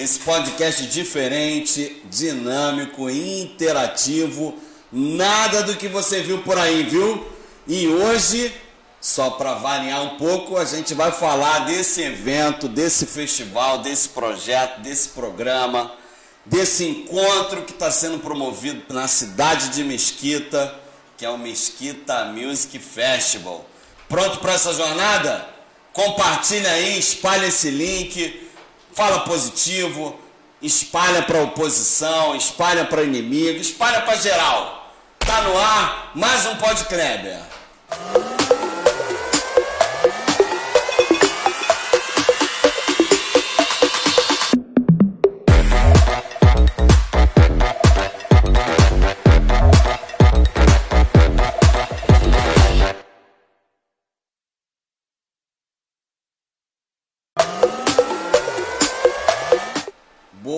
Esse podcast diferente, dinâmico, interativo, nada do que você viu por aí, viu? E hoje, só para variar um pouco, a gente vai falar desse evento, desse festival, desse projeto, desse programa, desse encontro que está sendo promovido na cidade de Mesquita, que é o Mesquita Music Festival. Pronto para essa jornada? Compartilha aí, espalha esse link fala positivo, espalha para oposição, espalha para inimigo, espalha para geral. Tá no ar, mais um Pod Kleber.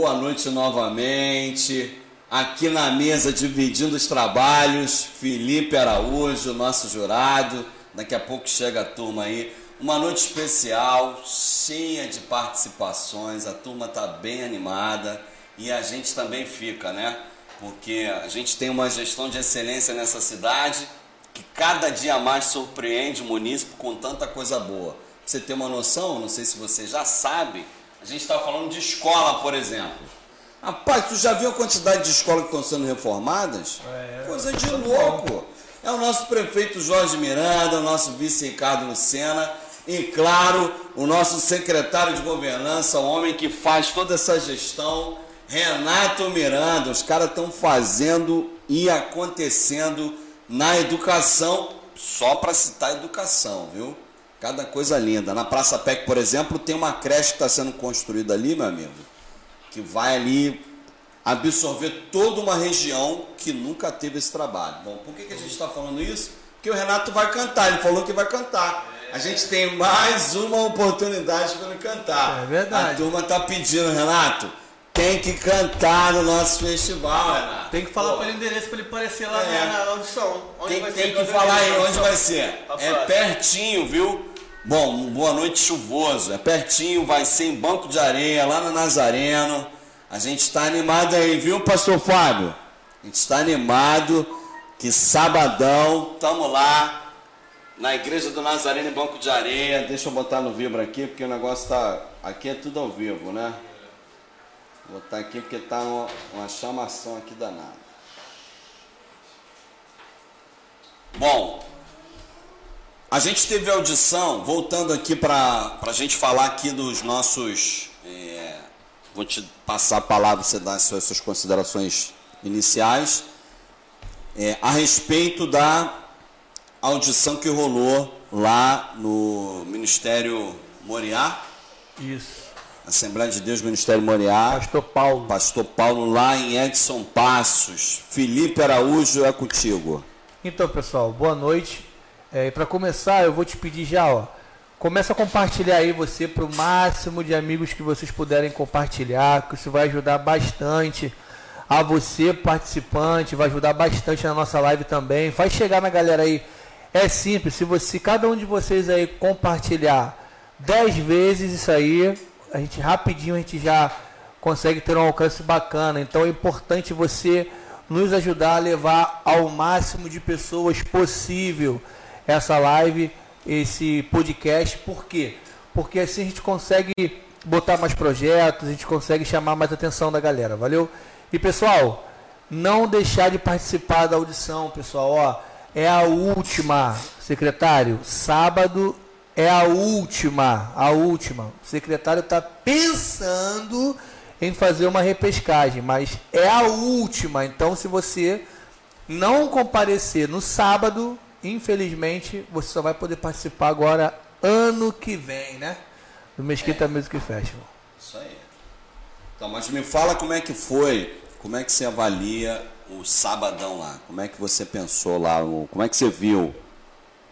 Boa noite novamente. Aqui na mesa, dividindo os trabalhos, Felipe Araújo, nosso jurado. Daqui a pouco chega a turma aí. Uma noite especial, cheia de participações. A turma está bem animada e a gente também fica, né? Porque a gente tem uma gestão de excelência nessa cidade que cada dia mais surpreende o município com tanta coisa boa. Você ter uma noção, não sei se você já sabe, a gente estava falando de escola, por exemplo. Rapaz, tu já viu a quantidade de escolas que estão sendo reformadas? É, Coisa de louco. É o nosso prefeito Jorge Miranda, o nosso vice Ricardo Lucena e, claro, o nosso secretário de governança, o homem que faz toda essa gestão, Renato Miranda. Os caras estão fazendo e acontecendo na educação, só para citar educação, viu? Cada coisa linda. Na Praça PEC, por exemplo, tem uma creche que está sendo construída ali, meu amigo, que vai ali absorver toda uma região que nunca teve esse trabalho. Bom, por que, que a gente está falando isso? Porque o Renato vai cantar, ele falou que vai cantar. A gente tem mais uma oportunidade para ele cantar. É verdade. A turma está pedindo, Renato, tem que cantar no nosso festival, Renato. Tem que falar para ele o endereço para ele aparecer lá é. na audição. Onde tem, tem que falar aí onde vai ser. Tá é pertinho, viu? Bom, boa noite chuvoso. É pertinho, vai ser em Banco de Areia, lá no Nazareno. A gente está animado aí, viu, pastor Fábio? A gente está animado que sabadão, estamos lá na igreja do Nazareno em Banco de Areia. Deixa eu botar no vibra aqui, porque o negócio tá. Aqui é tudo ao vivo, né? Vou botar aqui porque tá uma, uma chamação aqui danada. Bom, a gente teve audição, voltando aqui para a gente falar aqui dos nossos. É, vou te passar a palavra, você dar as suas, suas considerações iniciais, é, a respeito da audição que rolou lá no Ministério Moriá. Isso. Assembleia de Deus, Ministério Moriá. Pastor Paulo. Pastor Paulo lá em Edson Passos. Felipe Araújo é contigo. Então, pessoal, boa noite. É, para começar, eu vou te pedir já, ó, começa a compartilhar aí você para o máximo de amigos que vocês puderem compartilhar, que isso vai ajudar bastante a você participante, vai ajudar bastante na nossa live também. Faz chegar na galera aí. É simples, se você, cada um de vocês aí compartilhar 10 vezes isso aí, a gente rapidinho a gente já consegue ter um alcance bacana. Então é importante você nos ajudar a levar ao máximo de pessoas possível essa live, esse podcast. Por quê? Porque assim a gente consegue botar mais projetos, a gente consegue chamar mais atenção da galera, valeu? E pessoal, não deixar de participar da audição, pessoal, ó, é a última, secretário, sábado é a última, a última. O secretário está pensando em fazer uma repescagem, mas é a última. Então, se você não comparecer no sábado, Infelizmente, você só vai poder participar agora ano que vem, né? Do Mesquita é. Music Festival. Isso aí. Então, mas me fala como é que foi, como é que você avalia o sabadão lá? Como é que você pensou lá? Como é que você viu?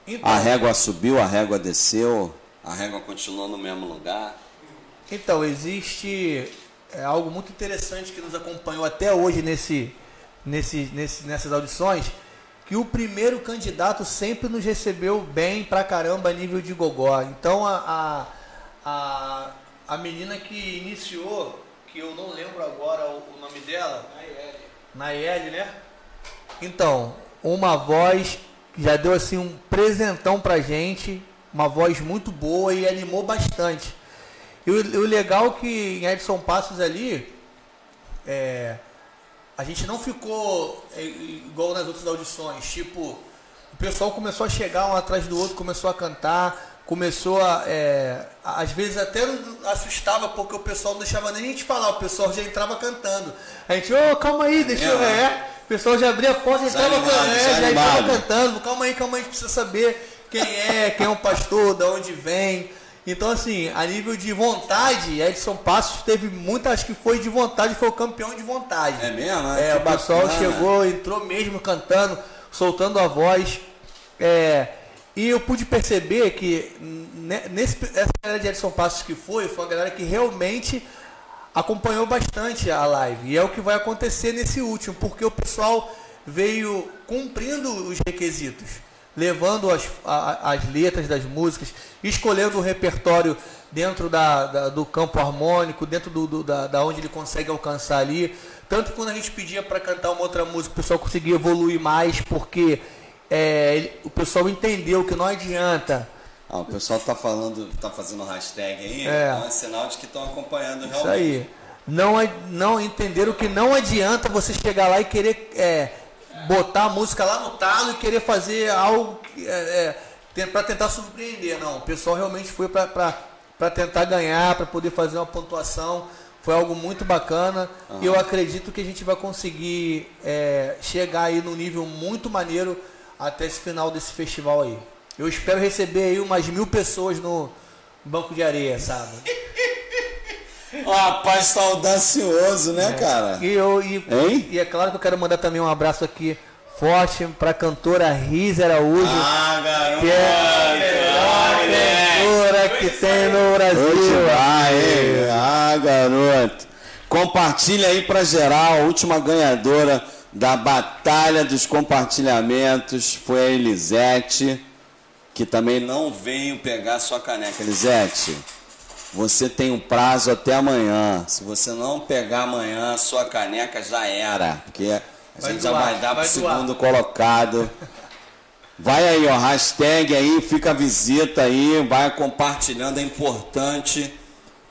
Então, a régua subiu, a régua desceu, a régua continuou no mesmo lugar? Então, existe é, algo muito interessante que nos acompanhou até hoje nesse, nesse, nesse, nessas audições que o primeiro candidato sempre nos recebeu bem pra caramba a nível de gogó. Então a, a, a, a menina que iniciou, que eu não lembro agora o, o nome dela. Nayeli, né? Então, uma voz que já deu assim um presentão pra gente, uma voz muito boa e animou bastante. E o, o legal é que em Edson Passos ali, é, a gente não ficou é, igual nas outras audições, tipo, o pessoal começou a chegar um atrás do outro, começou a cantar, começou a. É, às vezes até assustava porque o pessoal não deixava nem a gente falar, o pessoal já entrava cantando. A gente, ô, oh, calma aí, deixa eu. É, é. o pessoal já abria a porta, já entrava, animado, é, já, já entrava cantando, calma aí, calma aí, a gente precisa saber quem é, quem é o pastor, de onde vem. Então, assim, a nível de vontade, Edson Passos teve muita, acho que foi de vontade, foi o campeão de vontade. É mesmo? É, o pessoal bacana. chegou, entrou mesmo cantando, soltando a voz. É, e eu pude perceber que nesse, essa galera de Edson Passos que foi, foi uma galera que realmente acompanhou bastante a live. E é o que vai acontecer nesse último, porque o pessoal veio cumprindo os requisitos levando as, a, as letras das músicas, escolhendo o repertório dentro da, da, do campo harmônico, dentro do, do, da, da onde ele consegue alcançar ali. Tanto quando a gente pedia para cantar uma outra música, o pessoal conseguia evoluir mais, porque é, ele, o pessoal entendeu que não adianta. Ah, o pessoal está falando, está fazendo hashtag aí, é, então é sinal de que estão acompanhando realmente. Isso aí. Não, não entenderam que não adianta você chegar lá e querer é, botar a música lá no talo e querer fazer algo é, é, para tentar surpreender. Não, o pessoal realmente foi para tentar ganhar, para poder fazer uma pontuação. Foi algo muito bacana uhum. e eu acredito que a gente vai conseguir é, chegar aí no nível muito maneiro até esse final desse festival aí. Eu espero receber aí umas mil pessoas no banco de areia, sabe? Rapaz tá audacioso, né, é. cara? E, eu, e, e, é claro que eu quero mandar também um abraço aqui forte pra cantora Riz Araújo. Ah, garoto! Que é a cantora que tem no Brasil. Vai, ah, garoto! Compartilha aí pra geral, a última ganhadora da Batalha dos Compartilhamentos foi a Elisete, que também não veio pegar sua caneca. Elisete, você tem um prazo até amanhã. Se você não pegar amanhã, sua caneca já era. Porque a vai gente doar, já vai dar para o segundo colocado. Vai aí, ó, hashtag aí, fica a visita aí, vai compartilhando, é importante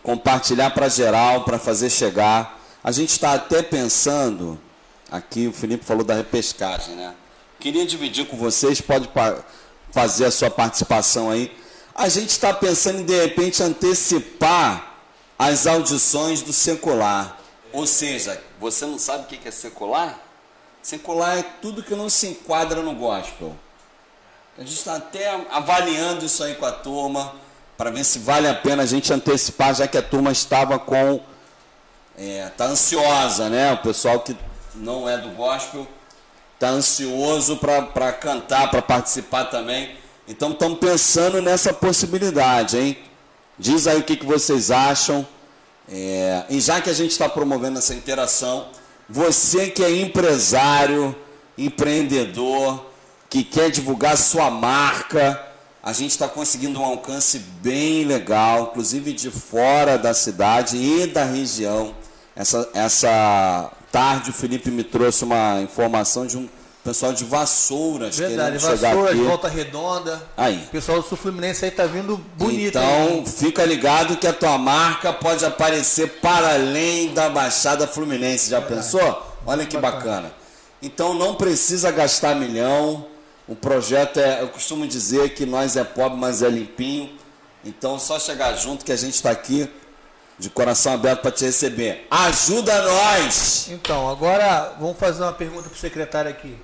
compartilhar para geral, para fazer chegar. A gente está até pensando, aqui o Felipe falou da repescagem, né? Queria dividir com vocês, pode fazer a sua participação aí a gente está pensando em de repente antecipar as audições do secular. Ou seja, você não sabe o que é secular? Secular é tudo que não se enquadra no gospel. A gente está até avaliando isso aí com a turma, para ver se vale a pena a gente antecipar, já que a turma estava com. Está é, ansiosa, né? O pessoal que não é do gospel está ansioso para cantar, para participar também. Então estamos pensando nessa possibilidade, hein? Diz aí o que, que vocês acham. É, e já que a gente está promovendo essa interação, você que é empresário, empreendedor, que quer divulgar sua marca, a gente está conseguindo um alcance bem legal, inclusive de fora da cidade e da região. Essa, essa tarde o Felipe me trouxe uma informação de um Pessoal de Vassouras Verdade, Vassouras, Volta Redonda. Aí. O pessoal do Sul Fluminense aí tá vindo bonito. Então, hein? fica ligado que a tua marca pode aparecer para além da Baixada Fluminense. Já Verdade. pensou? Olha que bacana. bacana. Então, não precisa gastar milhão. O projeto é, eu costumo dizer que nós é pobre, mas é limpinho. Então, só chegar junto que a gente está aqui de coração aberto para te receber. Ajuda nós! Então, agora vamos fazer uma pergunta para o secretário aqui.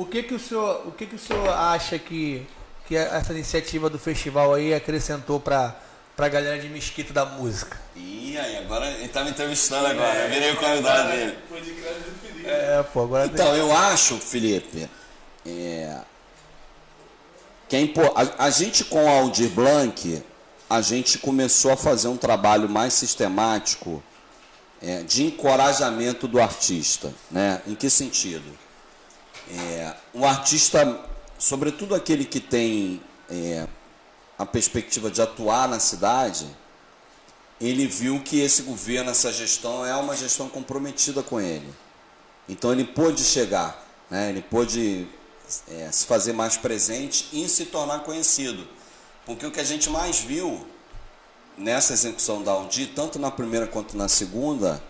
O que que o senhor, o que que o senhor acha que, que essa iniciativa do festival aí acrescentou para para a galera de Mesquita da música? Ih, aí, agora ele tá me entrevistando agora, é, eu virei o convidado dele. Foi de crédito do Felipe. É, pô, agora Então, tem... eu acho, Felipe, é, que é impor... a, a gente com a Aldir Blanc, a gente começou a fazer um trabalho mais sistemático é, de encorajamento do artista. Né? Em que sentido? É, o artista, sobretudo aquele que tem é, a perspectiva de atuar na cidade, ele viu que esse governo, essa gestão é uma gestão comprometida com ele. Então ele pôde chegar, né? ele pôde é, se fazer mais presente e se tornar conhecido. Porque o que a gente mais viu nessa execução da Audi, tanto na primeira quanto na segunda,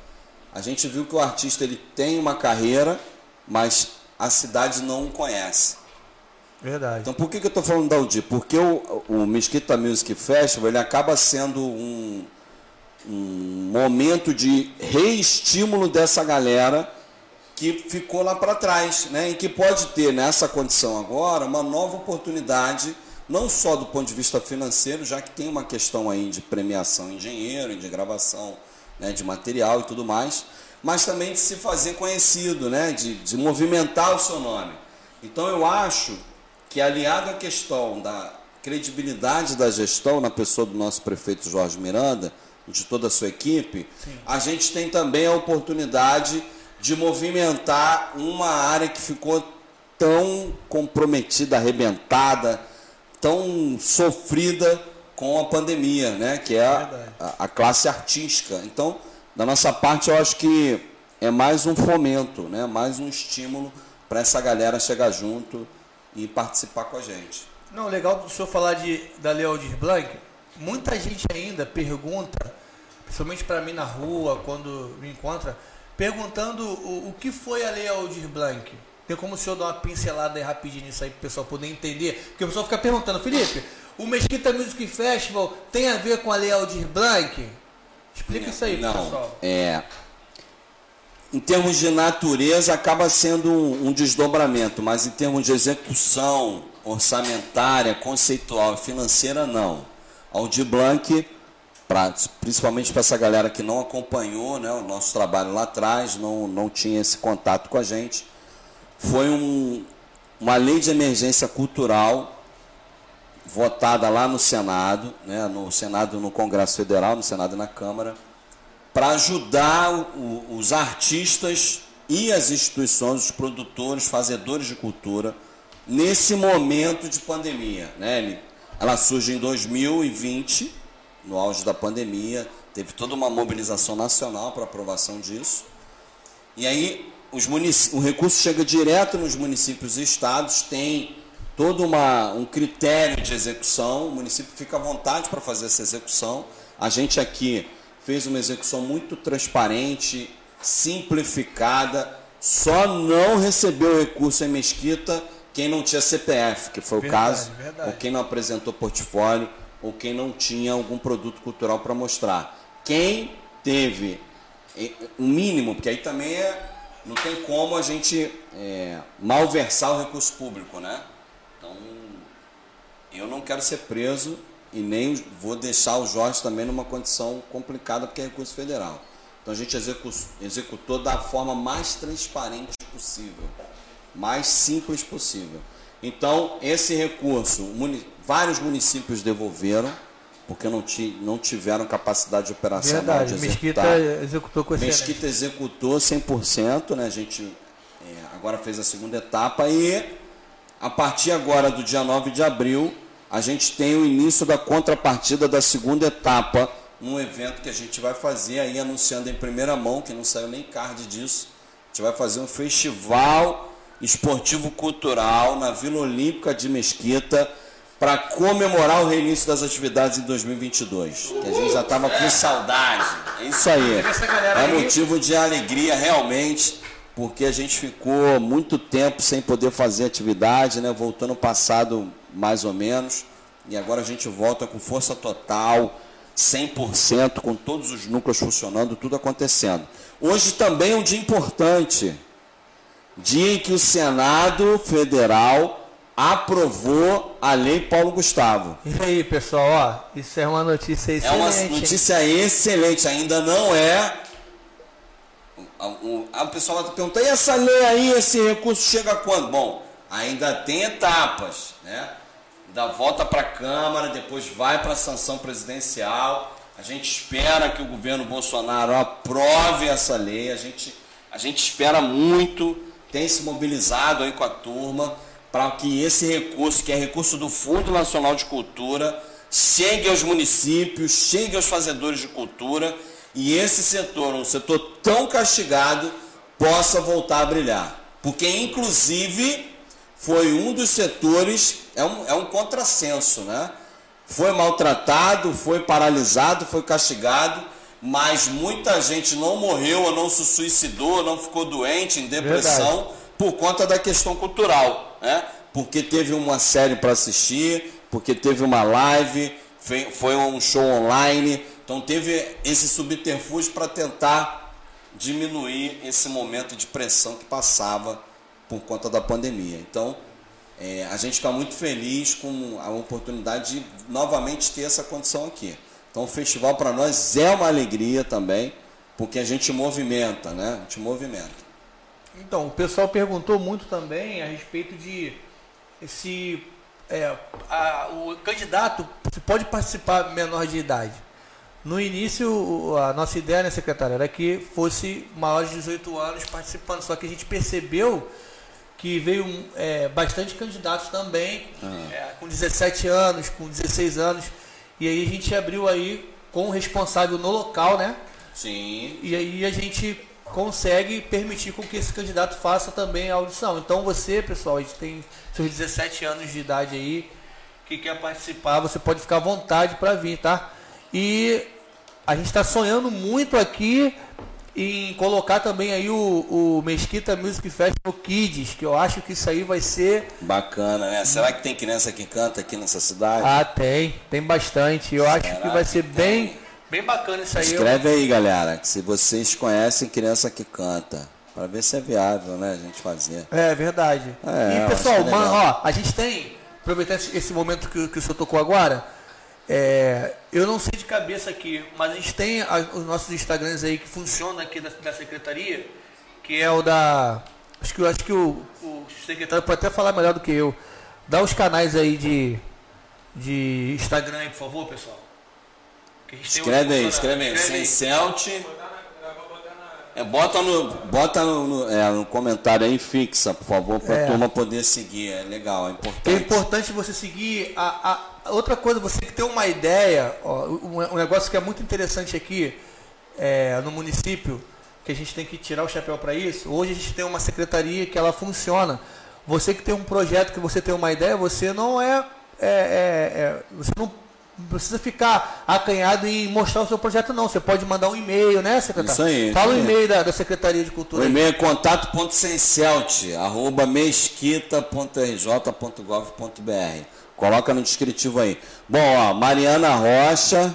a gente viu que o artista ele tem uma carreira, mas a cidade não o conhece. Verdade. Então por que, que eu estou falando da Audi? Porque o, o Mesquita Music Festival ele acaba sendo um, um momento de reestímulo dessa galera que ficou lá para trás, né? E que pode ter nessa condição agora uma nova oportunidade, não só do ponto de vista financeiro, já que tem uma questão aí de premiação em dinheiro, de gravação né, de material e tudo mais, mas também de se fazer conhecido, né? De, de movimentar o seu nome. Então eu acho que aliado à questão da credibilidade da gestão na pessoa do nosso prefeito Jorge Miranda, de toda a sua equipe, Sim. a gente tem também a oportunidade de movimentar uma área que ficou tão comprometida, arrebentada, tão sofrida com a pandemia, né? que é a, a, a classe artística. Então, da nossa parte, eu acho que é mais um fomento, né? mais um estímulo para essa galera chegar junto e participar com a gente. Não, legal do senhor falar de, da Lei Aldir Blanc. Muita gente ainda pergunta, principalmente para mim na rua, quando me encontra, perguntando o, o que foi a Lei Aldir Blanc. Tem como o senhor dar uma pincelada aí rapidinho nisso aí para o pessoal poder entender? Porque o pessoal fica perguntando, Felipe, o Mesquita Music Festival tem a ver com a Lei Aldir Blanc? Explica não, isso aí, não, pessoal. É, em termos de natureza, acaba sendo um, um desdobramento, mas em termos de execução orçamentária, conceitual e financeira, não. Aldir Blanc, pra, principalmente para essa galera que não acompanhou né, o nosso trabalho lá atrás, não, não tinha esse contato com a gente, foi um, uma lei de emergência cultural votada lá no Senado, né, no Senado no Congresso Federal, no Senado e na Câmara, para ajudar o, os artistas e as instituições, os produtores, fazedores de cultura, nesse momento de pandemia. Né? Ela surge em 2020, no auge da pandemia, teve toda uma mobilização nacional para aprovação disso. E aí os o recurso chega direto nos municípios e estados, tem todo uma, um critério de execução, o município fica à vontade para fazer essa execução. A gente aqui fez uma execução muito transparente, simplificada, só não recebeu recurso em Mesquita quem não tinha CPF, que foi verdade, o caso, verdade. ou quem não apresentou portfólio, ou quem não tinha algum produto cultural para mostrar. Quem teve o mínimo, porque aí também é, não tem como a gente é, malversar o recurso público, né? Eu não quero ser preso e nem vou deixar o Jorge também numa condição complicada porque é recurso federal. Então a gente executou da forma mais transparente possível, mais simples possível. Então esse recurso, vários municípios devolveram porque não, não tiveram capacidade de operacional Verdade, de executar. Mesquita executou com Mesquita executou 100%, né? A gente é, agora fez a segunda etapa e a partir agora do dia 9 de abril a gente tem o início da contrapartida da segunda etapa, num evento que a gente vai fazer aí anunciando em primeira mão, que não saiu nem card disso. A gente vai fazer um festival esportivo cultural na Vila Olímpica de Mesquita para comemorar o reinício das atividades em 2022. Que a gente já estava com saudade. É isso aí. É motivo de alegria realmente, porque a gente ficou muito tempo sem poder fazer atividade, né? Voltando passado mais ou menos. E agora a gente volta com força total, 100%, com todos os núcleos funcionando, tudo acontecendo. Hoje também é um dia importante. Dia em que o Senado Federal aprovou a Lei Paulo Gustavo. E aí, pessoal, ó, isso é uma notícia excelente. É uma notícia excelente, ainda não é. O, pessoal vai perguntar, e essa lei aí, esse recurso chega quando? Bom, ainda tem etapas, né? Da volta para a Câmara, depois vai para a sanção presidencial. A gente espera que o governo Bolsonaro aprove essa lei. A gente, a gente espera muito, tem se mobilizado aí com a turma para que esse recurso, que é recurso do Fundo Nacional de Cultura, chegue aos municípios, chegue aos fazedores de cultura e esse setor, um setor tão castigado, possa voltar a brilhar. Porque, inclusive, foi um dos setores, é um, é um contrassenso, né? Foi maltratado, foi paralisado, foi castigado, mas muita gente não morreu, ou não se suicidou, ou não ficou doente, em depressão, Verdade. por conta da questão cultural, né? Porque teve uma série para assistir, porque teve uma live, foi um show online, então teve esse subterfúgio para tentar diminuir esse momento de pressão que passava por conta da pandemia. Então, é, a gente está muito feliz com a oportunidade de novamente ter essa condição aqui. Então, o festival para nós é uma alegria também, porque a gente movimenta, né? A gente movimenta. Então, o pessoal perguntou muito também a respeito de esse é, a, o candidato pode participar menor de idade. No início, a nossa ideia, né, secretária, era que fosse maior de 18 anos participando, só que a gente percebeu que veio é, bastante candidatos também, ah. é, com 17 anos, com 16 anos, e aí a gente abriu aí com o responsável no local, né? Sim. E aí a gente consegue permitir com que esse candidato faça também a audição. Então você, pessoal, a gente tem seus 17 anos de idade aí, que quer participar, você pode ficar à vontade para vir, tá? E a gente está sonhando muito aqui em colocar também aí o, o Mesquita Music Festival Kids, que eu acho que isso aí vai ser bacana, né? Será que tem criança que canta aqui nessa cidade? Ah, tem, tem bastante. Eu Será acho que vai ser que bem bem bacana isso aí. Escreve aí, galera, que se vocês conhecem criança que canta. Para ver se é viável, né, a gente fazer. É verdade. É, e pessoal, mano, ó, a gente tem, aproveitar esse, momento que, que o senhor tocou agora, é, eu não sei de cabeça aqui, mas a gente tem a, os nossos Instagrams aí que funcionam aqui da, da, secretaria, que é o da. Acho que, acho que o, o secretário pode até falar melhor do que eu. Dá os canais aí de, de Instagram aí, por favor, pessoal. Escreve aí, escreve aí. Sem Celt. É, bota no, bota no, no, é, no comentário aí, fixa, por favor, para a é. turma poder seguir. É legal, é importante. É importante você seguir. A, a outra coisa, você que tem uma ideia, ó, um, um, negócio que é muito interessante aqui é, no município, que a gente tem que tirar o chapéu para isso. Hoje a gente tem uma secretaria que ela funciona. Você que tem um projeto, que você tem uma ideia, você não é, é, é, é você não não precisa ficar acanhado em mostrar o seu projeto, não. Você pode mandar um e-mail, né, secretário? Isso aí. Fala o e-mail da, da, Secretaria de Cultura. O e-mail é contato.sencelt, arroba mesquita.rj.gov.br. Coloca no descritivo aí. Bom, ó, Mariana Rocha,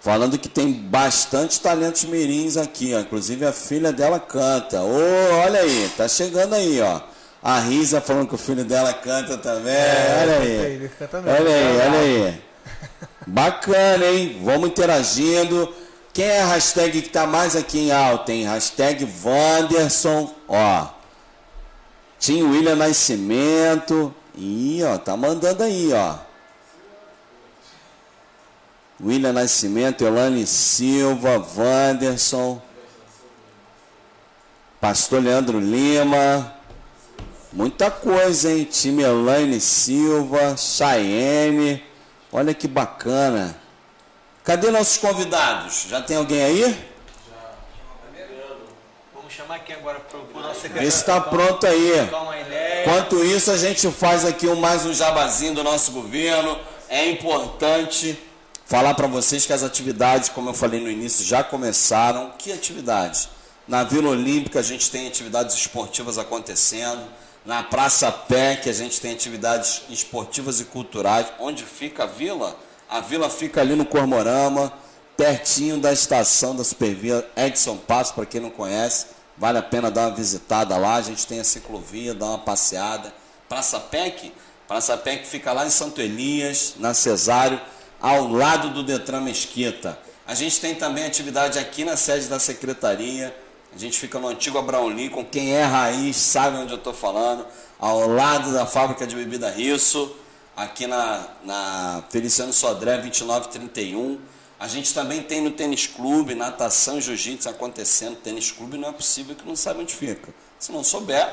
falando que tem bastante talentos mirins aqui, ó. Inclusive a filha dela canta. Ô, oh, olha aí, tá chegando aí, ó. A Risa falando que o filho dela canta também. É, olha aí. Ele canta mesmo. Olha aí, olha aí. Bacana, hein? Vamos interagindo. Quem é a hashtag que tá mais aqui em alta, hein? Hashtag Wanderson, ó. Tim William Nascimento. Ih, ó, tá mandando aí, ó. William Nascimento, Elane Silva, Wanderson. Pastor Leandro Lima. Muita coisa, hein? Time Elaine Silva, Chayenne. Olha que bacana. Cadê nossos convidados? Já tem alguém aí? Já. Vamos chamar aqui agora para o nosso secretário. Está pronto aí. Enquanto isso, a gente faz aqui mais um jabazinho do nosso governo. É importante falar para vocês que as atividades, como eu falei no início, já começaram. Que atividades? Na Vila Olímpica a gente tem atividades esportivas acontecendo na Praça Pé, que a gente tem atividades esportivas e culturais. Onde fica a vila? A vila fica ali no Cormorama, pertinho da estação da Supervia Edson Passo, para quem não conhece. Vale a pena dar uma visitada lá. A gente tem a ciclovia, dar uma passeada. Praça PEC, Praça PEC fica lá em Santo Elias, na Cesário, ao lado do Detran Mesquita. A gente tem também atividade aqui na sede da secretaria a gente fica no antigo Abraão Lincoln. Quem é raiz sabe onde eu estou falando. Ao lado da fábrica de bebida Risso, aqui na, na Feliciano Sodré 2931. A gente também tem no tênis clube, natação jiu-jitsu acontecendo. Tênis clube não é possível que não saiba onde fica. Se não souber,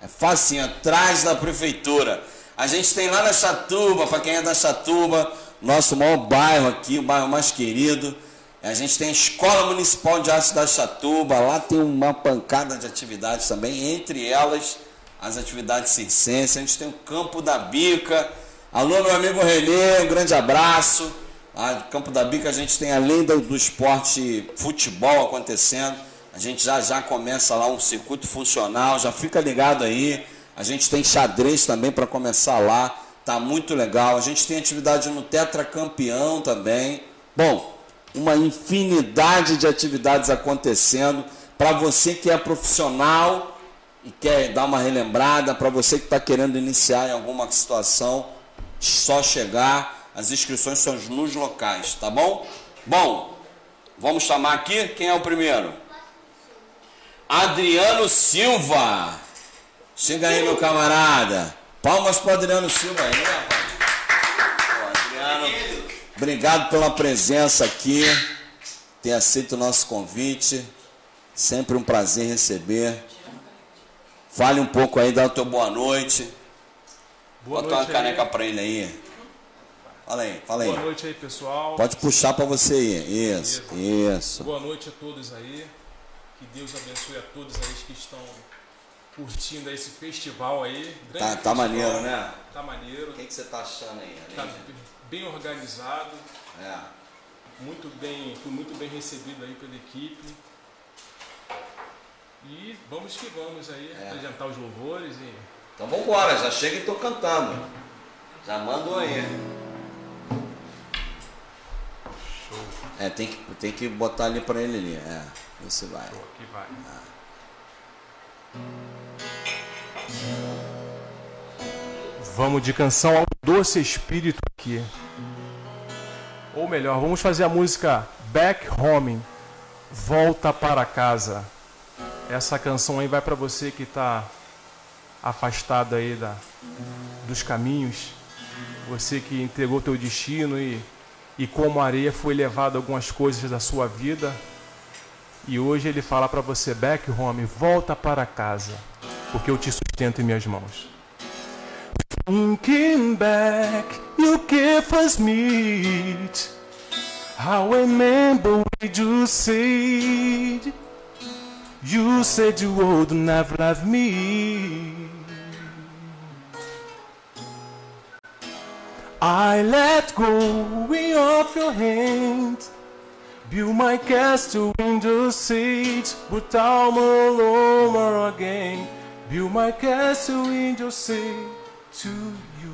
é fácil, atrás da prefeitura. A gente tem lá na Chatuba, para quem é da Chatuba, nosso maior bairro aqui, o bairro mais querido. A gente tem a Escola Municipal de Arte da Chatuba, lá tem uma pancada de atividades também, entre elas as atividades circenses. A gente tem o Campo da Bica. Alô, meu amigo Renê, um grande abraço. No Campo da Bica a gente tem, além do esporte futebol acontecendo, a gente já já começa lá um circuito funcional, já fica ligado aí. A gente tem xadrez também para começar lá, tá muito legal. A gente tem atividade no Tetra Campeão também. Bom, uma infinidade de atividades acontecendo para você que é profissional e quer dar uma relembrada, para você que está querendo iniciar em alguma situação, só chegar. As inscrições são nos locais, tá bom? Bom, vamos chamar aqui. Quem é o primeiro? Adriano Silva. Chega aí, meu camarada. Palmas para Adriano Silva aí, né, rapaz? Adriano, obrigado pela presença aqui. Ter aceito o nosso convite. Sempre um prazer receber. Fale um pouco aí, dá o teu boa noite. Boa Bota noite uma caneca para ele aí. Fala aí, fala aí. Boa noite aí, pessoal. Pode puxar para você aí. Isso, isso. Boa noite a todos aí. Que Deus abençoe a todos aí que estão curtindo esse festival aí. Tá, tá festival. maneiro, né? Tá maneiro. O que, que você tá achando aí? Tá bem organizado. É. Muito bem, fui muito bem recebido aí pela equipe. E vamos que vamos aí, é. apresentar os louvores e. Então vamos embora, já chega e tô cantando. Já mando aí. É, tem que, tem que botar ali pra ele ali. É, esse vai. Show, aqui vai. Vamos de canção ao doce espírito aqui. Ou melhor, vamos fazer a música Back Home. Volta para casa. Essa canção aí vai para você que está afastado aí da, dos caminhos. Você que entregou teu destino e e como areia foi levado algumas coisas da sua vida. E hoje ele fala para você, back home, volta para casa, porque eu te sustento em minhas mãos. Thinking back, you gave us meat. I remember what you said. You said you would never love me. I let go of your hand. Build my castle in the seats, but I'm alone again. Build my castle in the sea to you.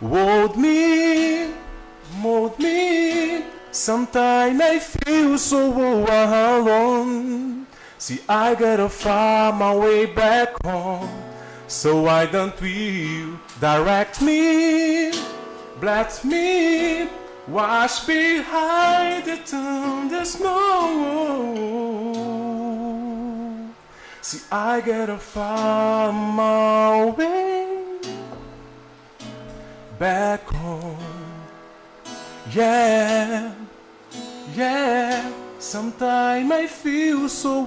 Hold me, mold me. Sometimes I feel so alone. See, I gotta find my way back home, so I don't will direct me. Bless me, wash behind the the snow. See, I gotta find my way back home. Yeah, yeah. Sometimes I feel so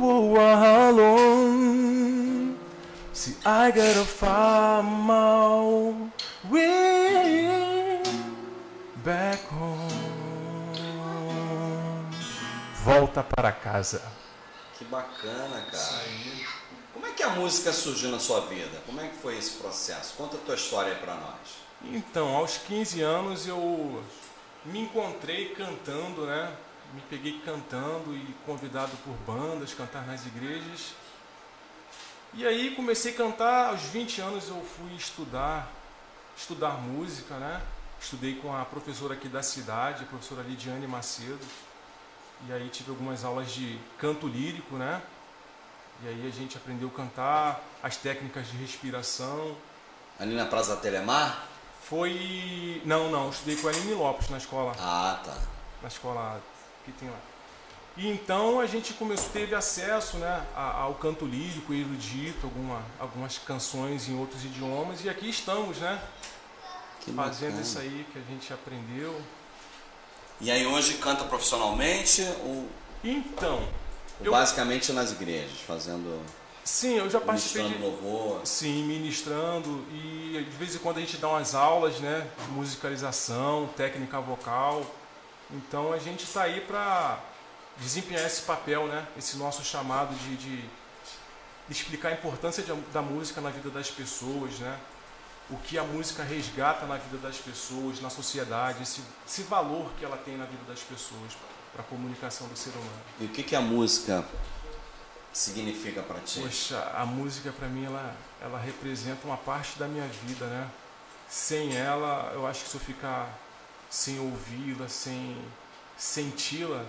alone. See, I gotta find my way back home. Volta para casa. Que bacana, cara. Como é que a música surgiu na sua vida? Como é que foi esse processo? Conta a tua história pra nós. Então, aos 15 anos eu me encontrei cantando, né? Me peguei cantando e convidado por bandas, cantar nas igrejas. E aí comecei a cantar, aos 20 anos eu fui estudar, estudar música, né? Estudei com a professora aqui da cidade, a professora Lidiane Macedo. E aí tive algumas aulas de canto lírico, né? E aí a gente aprendeu a cantar, as técnicas de respiração. Ali na Praça Telemar? Foi. Não, não, estudei com a Aline Lopes na escola. Ah, tá. Na escola que tem lá. E então a gente começou, teve acesso né, ao canto lírico, erudito, alguma, algumas canções em outros idiomas, e aqui estamos, né? Que fazendo bacana. isso aí que a gente aprendeu. E aí hoje canta profissionalmente ou Então, eu... basicamente nas igrejas, fazendo Sim, eu já participei Ministrando de... louvor. Sim, ministrando e de vez em quando a gente dá umas aulas, né, de musicalização, técnica vocal. Então a gente está aí para desempenhar esse papel, né, esse nosso chamado de, de explicar a importância de- da música na vida das pessoas, né, o que a música resgata na vida das pessoas, na sociedade, esse, esse valor que ela tem na vida das pessoas para a comunicação do ser humano. E o que, que a música significa para ti? Poxa, a música para mim ela, ela representa uma parte da minha vida, né? Sem ela, eu acho que se eu ficar sem ouvi-la, sem senti-la,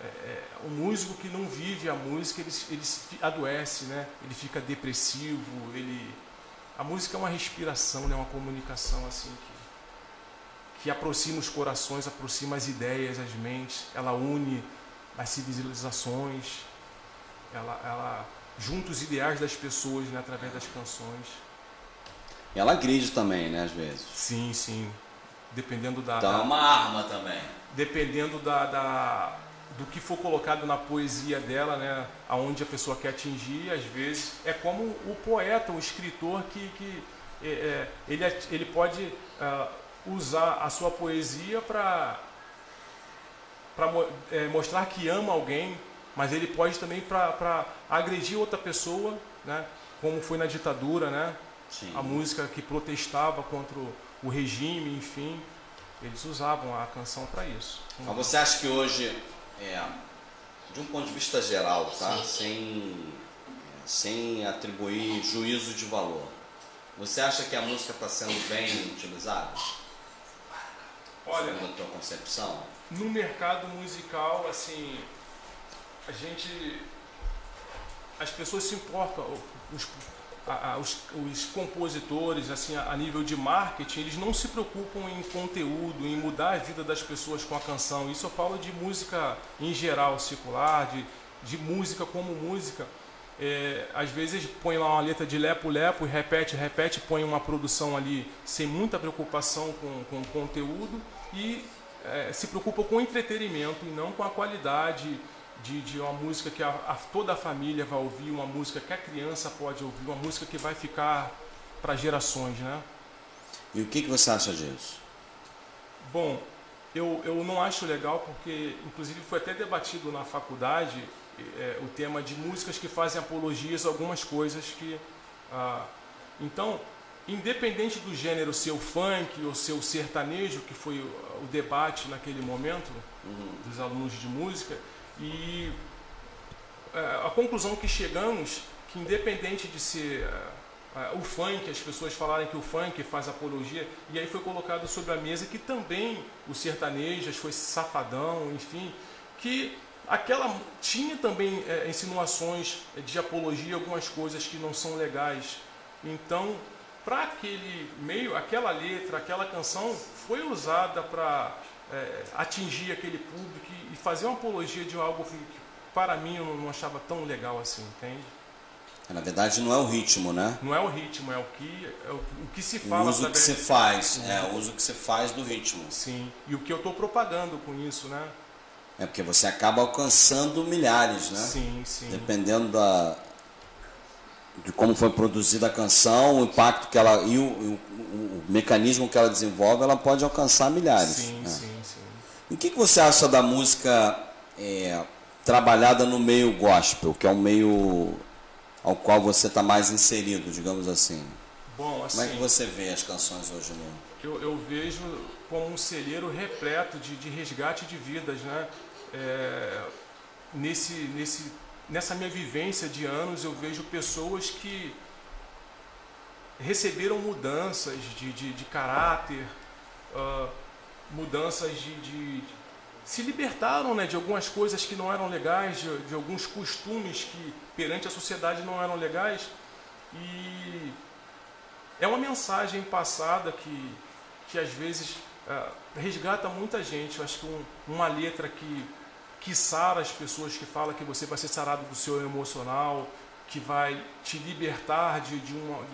é, é, o músico que não vive a música, ele, ele adoece, né? Ele fica depressivo, ele a música é uma respiração, né? Uma comunicação assim que que aproxima os corações, aproxima as ideias, as mentes, ela une as civilizações, ela, ela junta os ideais das pessoas né, através das canções. E ela agride também, né, às vezes. Sim, sim. Dependendo da, Então é uma arma também. dependendo da, da- do que for colocado na poesia dela, né, aonde a pessoa quer atingir, às vezes é como o poeta, o escritor que, que é, é, ele, at- ele pode ah, usar a sua poesia para para mostrar que ama alguém, mas ele pode também para agredir outra pessoa, né, como foi na ditadura, né, Sim. a música que protestava contra o- regime, enfim, eles usavam a canção para isso. Mas você acha que hoje, é, de um ponto de vista geral, tá? Sem, sem atribuir juízo de valor, você acha que a música está sendo bem utilizada? Olha, Segundo a tua concepção? no mercado musical, assim, a gente, as pessoas se importam, os, a- os, os compositores, assim, a, a nível de marketing, eles não se preocupam em conteúdo, em mudar a vida das pessoas com a canção. Isso eu falo de música em geral, secular, de, de música como música. É, às vezes põe lá uma letra de lepo-lepo e repete, repete, põe uma produção ali sem muita preocupação com, com o conteúdo e é, se preocupa com entretenimento e não com a qualidade de, de uma música que a, a- toda a família vai ouvir, uma música que a criança pode ouvir, uma música que vai ficar para gerações, né? E o que, que você acha disso? Bom, eu, eu não acho legal porque, inclusive, foi até debatido na faculdade é, o tema de músicas que fazem apologias a algumas coisas que. ah, então, independente do gênero ser o funk ou ser o sertanejo, que foi o, o debate naquele momento dos alunos de música, e é, a conclusão que chegamos que independente de ser é, é, o funk, as pessoas falarem que o funk faz apologia, e aí foi colocado sobre a mesa que também o sertanejo foi safadão, enfim, que aquela tinha também é, insinuações de apologia, algumas coisas que não são legais. Então, para aquele meio, aquela letra, aquela canção foi usada para atingir aquele público e- fazer uma apologia de algo que, para mim eu não achava tão legal assim, entende? Na verdade, não é o ritmo, né? Não é o ritmo, é o que, é o, o que se O fala uso que se faz, é o uso que se faz do ritmo. Sim, e o que eu estou propagando com isso, né? É porque você acaba alcançando milhares, né? Sim, sim. Dependendo da de como foi produzida a canção, o impacto que ela e o, o- o mecanismo que ela desenvolve, ela pode alcançar milhares. Sim, né? sim, sim. E o que, que você acha da música é, trabalhada no meio gospel, que é um meio ao qual você está mais inserido, digamos assim? Bom, assim, Como é que você vê as canções hoje no eu, eu vejo como um celeiro repleto de, de resgate de vidas, né? É, nesse, nesse, nessa minha vivência de anos, eu vejo pessoas que receberam mudanças de, de, de caráter, ah, mudanças de, de- se libertaram né, de algumas coisas que não eram legais, de, de alguns costumes que perante a sociedade não eram legais. E é uma mensagem passada que, que às vezes ah, resgata muita gente. Eu acho que um- uma letra que, que sara as pessoas, que fala que você vai ser sarado do seu emocional, que vai te libertar de, de, uma,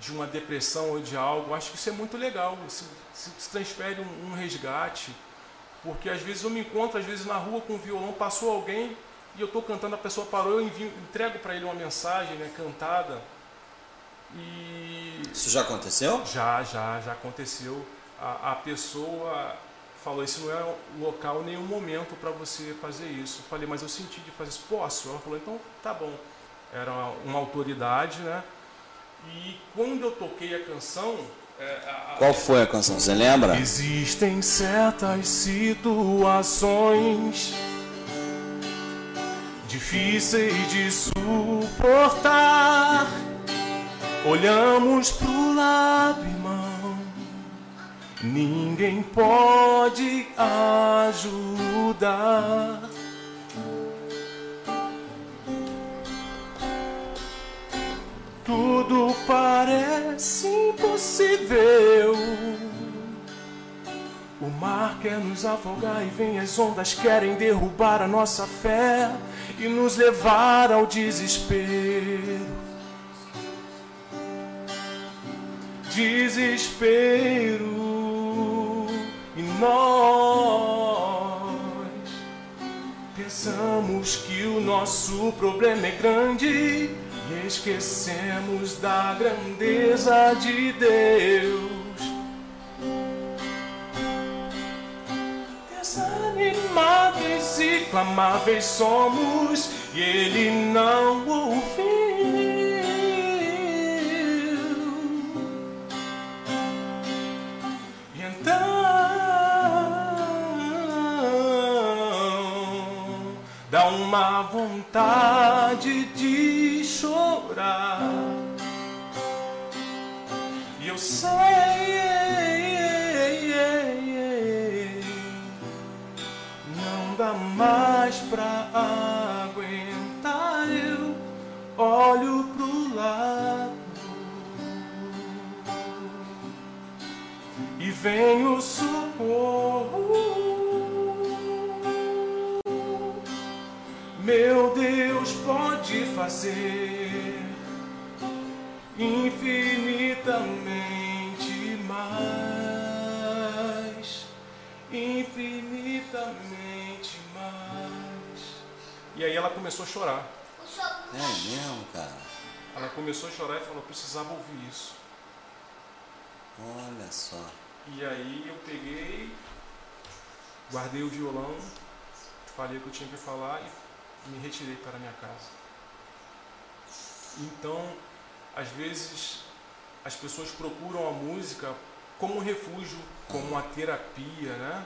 de uma depressão ou de algo. Acho que isso é muito legal. Isso, isso se transfere um, um resgate. Porque às vezes eu me encontro, às vezes na rua com um violão, passou alguém, e eu estou cantando, a pessoa parou, eu envio, entrego para ele uma mensagem né, cantada. E. Isso já aconteceu? Já, já, já aconteceu. A, a pessoa falou: Esse não é local, nenhum momento para você fazer isso. Eu falei: Mas eu senti de fazer isso. Posso? Ela falou: Então tá bom. Era uma autoridade, né? E quando eu toquei a canção. É, a, Qual foi a canção? Você lembra? Existem certas situações difíceis de suportar. Olhamos pro lado, irmão. Ninguém pode ajudar. Tudo parece impossível. O mar quer nos afogar e vem as ondas querem derrubar a nossa fé e nos levar ao desespero. Desespero e nós pensamos que o nosso problema é grande esquecemos da grandeza de Deus. Desanimados e clamáveis somos e Ele não ouviu. Então dá uma vontade de chorar. E eu sei, não dá mais pra aguentar. Eu olho pro lado e vem o socorro. Meu Deus pode fazer infinitamente mais, infinitamente mais. E aí ela começou a chorar. É mesmo, cara. Ela começou a chorar e falou: precisava ouvir isso. Olha só. E aí eu peguei, guardei o violão, falei o que eu tinha que falar e me retirei para minha casa. Então, às vezes, as pessoas procuram a música como um refúgio, como uma terapia, né?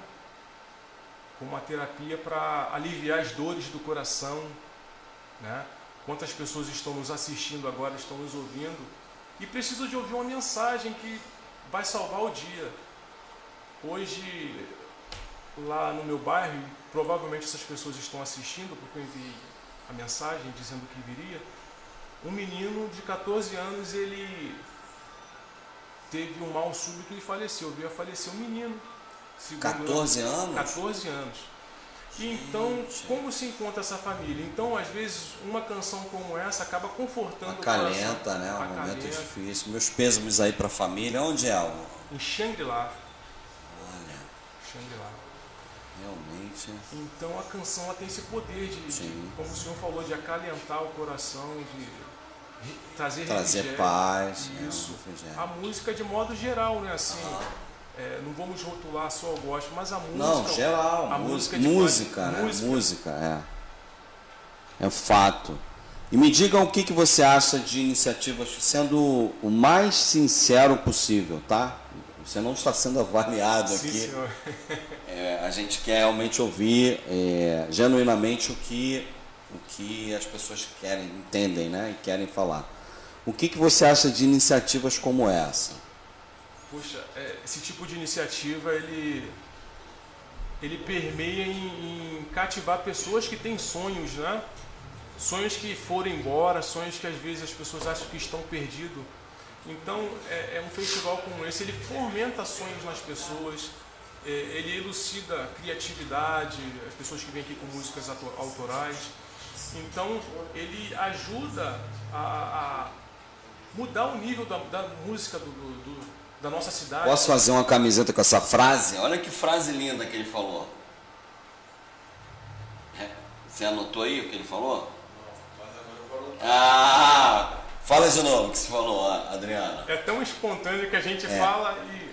Como uma terapia para aliviar as dores do coração, né? Quantas pessoas estão nos assistindo agora, estão nos ouvindo e precisam de ouvir uma mensagem que vai salvar o dia. Hoje, lá no meu bairro, provavelmente essas pessoas estão assistindo, porque eu enviei a mensagem dizendo que viria. Um menino de 14 anos, ele teve um mal súbito e faleceu. Veio a falecer um menino. segundo 14 eu- anos? 14 anos. E então, como se encontra essa família? Então, às vezes, uma canção como essa acaba confortando o Acalenta, coração. né? Um momento Acalenta. difícil. Meus pêsames aí pra família. Onde é? o- Em Shangri-La. Olha, Shangri-La. Realmente. Então a canção ela tem esse poder de, de, como o senhor falou, de acalentar o coração, de trazer Trazer paz. né, Isso. refrigério. A música de modo geral, né? Assim, é, não vamos rotular só o gospel, mas a música. Não, geral. a música, música de música, né? música. Música, é. É fato. E me digam o que, que você acha de iniciativas, sendo o mais sincero possível, tá? Você não está sendo avaliado Sim, aqui. senhor. É, a gente quer realmente ouvir é, genuinamente o que, o que as pessoas querem, entendem né? e querem falar. O que, que você acha de iniciativas como essa? Poxa, é, esse tipo de iniciativa ele, ele permeia em, em cativar pessoas que têm sonhos, né? Sonhos que foram embora, sonhos que às vezes as pessoas acham que estão perdidos. Então, é, é um festival como esse, ele fomenta sonhos nas pessoas, é, ele elucida criatividade, as pessoas que vêm aqui com músicas auto- autorais. Então, ele ajuda a, a mudar o nível da, da música do- do- do, da nossa cidade. Posso fazer uma camiseta com essa frase? Olha que frase linda que ele falou. É, Você anotou aí o que ele falou? Ah, fala de novo o que você falou, Adriana. É tão espontâneo que a gente fala e.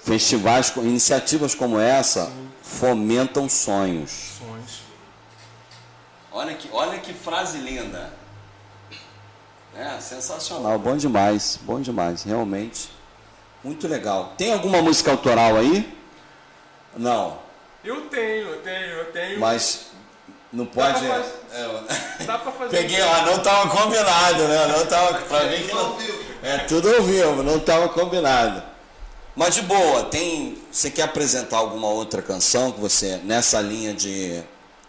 Festivais, iniciativas como essa fomentam sonhos. Sonhos. Olha que, olha que frase linda. É, sensacional, bom demais, bom demais, realmente. Muito legal. Tem alguma música autoral aí? Não, Eu tenho, eu tenho, eu tenho. mas não pode. pra fazer- é, Dá pra fazer. Peguei, ó, não tava combinado, né? Não tava. Pra mim que não. É tudo ao vivo, não tava combinado. Mas de boa, tem. Você quer apresentar alguma outra canção que você, nessa linha de,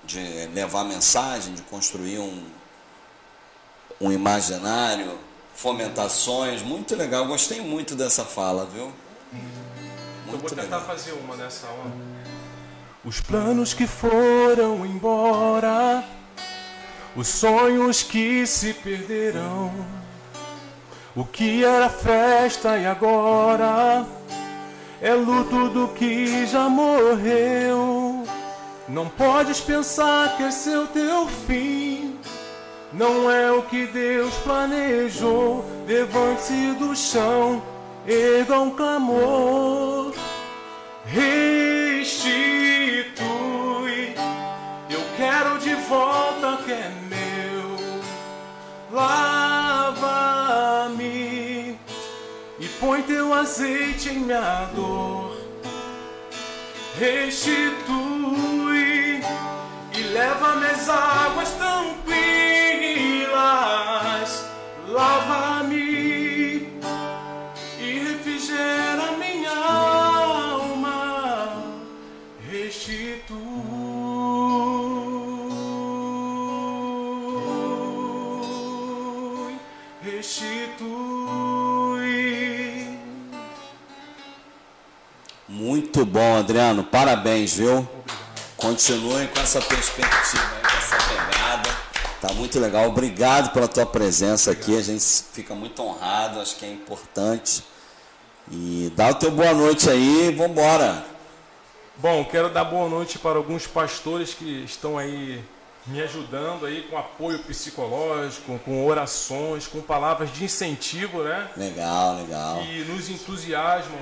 de levar mensagem, de construir um, um imaginário, fomentações, muito legal. Gostei muito dessa fala, viu? Eu vou Muito tentar legal. fazer uma nessa hora. Os planos que foram embora, os sonhos que se perderão. O que era festa e agora é luto do que já morreu. Não podes pensar que esse é o teu fim. Não é o que Deus planejou. Levante-se do chão, erga um clamor. Restitui. Eu quero de volta o que é meu. Lava-me e põe teu azeite em minha dor. Restitui e leva-me às águas tranquilas. Lava-me Muito bom, Adriano. Parabéns, viu? Continuem com essa perspectiva aí, com essa pegada. Tá muito legal. Obrigado pela tua presença aqui. A gente fica muito honrado, acho que é importante. E dá o teu boa noite aí e vambora. Bom, quero dar boa noite para alguns pastores que estão aí me ajudando aí com apoio psicológico, com orações, com palavras de incentivo, né? Legal, legal. que nos entusiasmam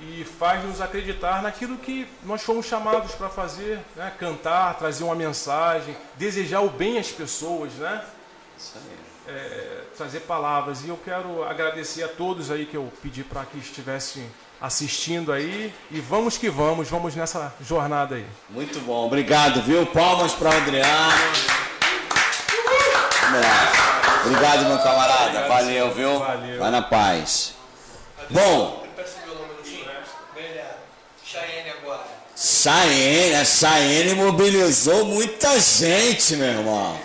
e faz nos acreditar naquilo que nós fomos chamados para fazer, né? Cantar, trazer uma mensagem, desejar o bem às pessoas, né? Isso aí. É, trazer palavras. E eu quero agradecer a todos aí que eu pedi para que estivessem assistindo aí e vamos que vamos, vamos nessa jornada aí. Muito bom. Obrigado, viu? Palmas para o Adriano. Obrigado, meu camarada. Valeu, viu? Valeu. Vai na paz. Bom, agora. Chayenne, a Chayenne mobilizou muita gente, meu irmão.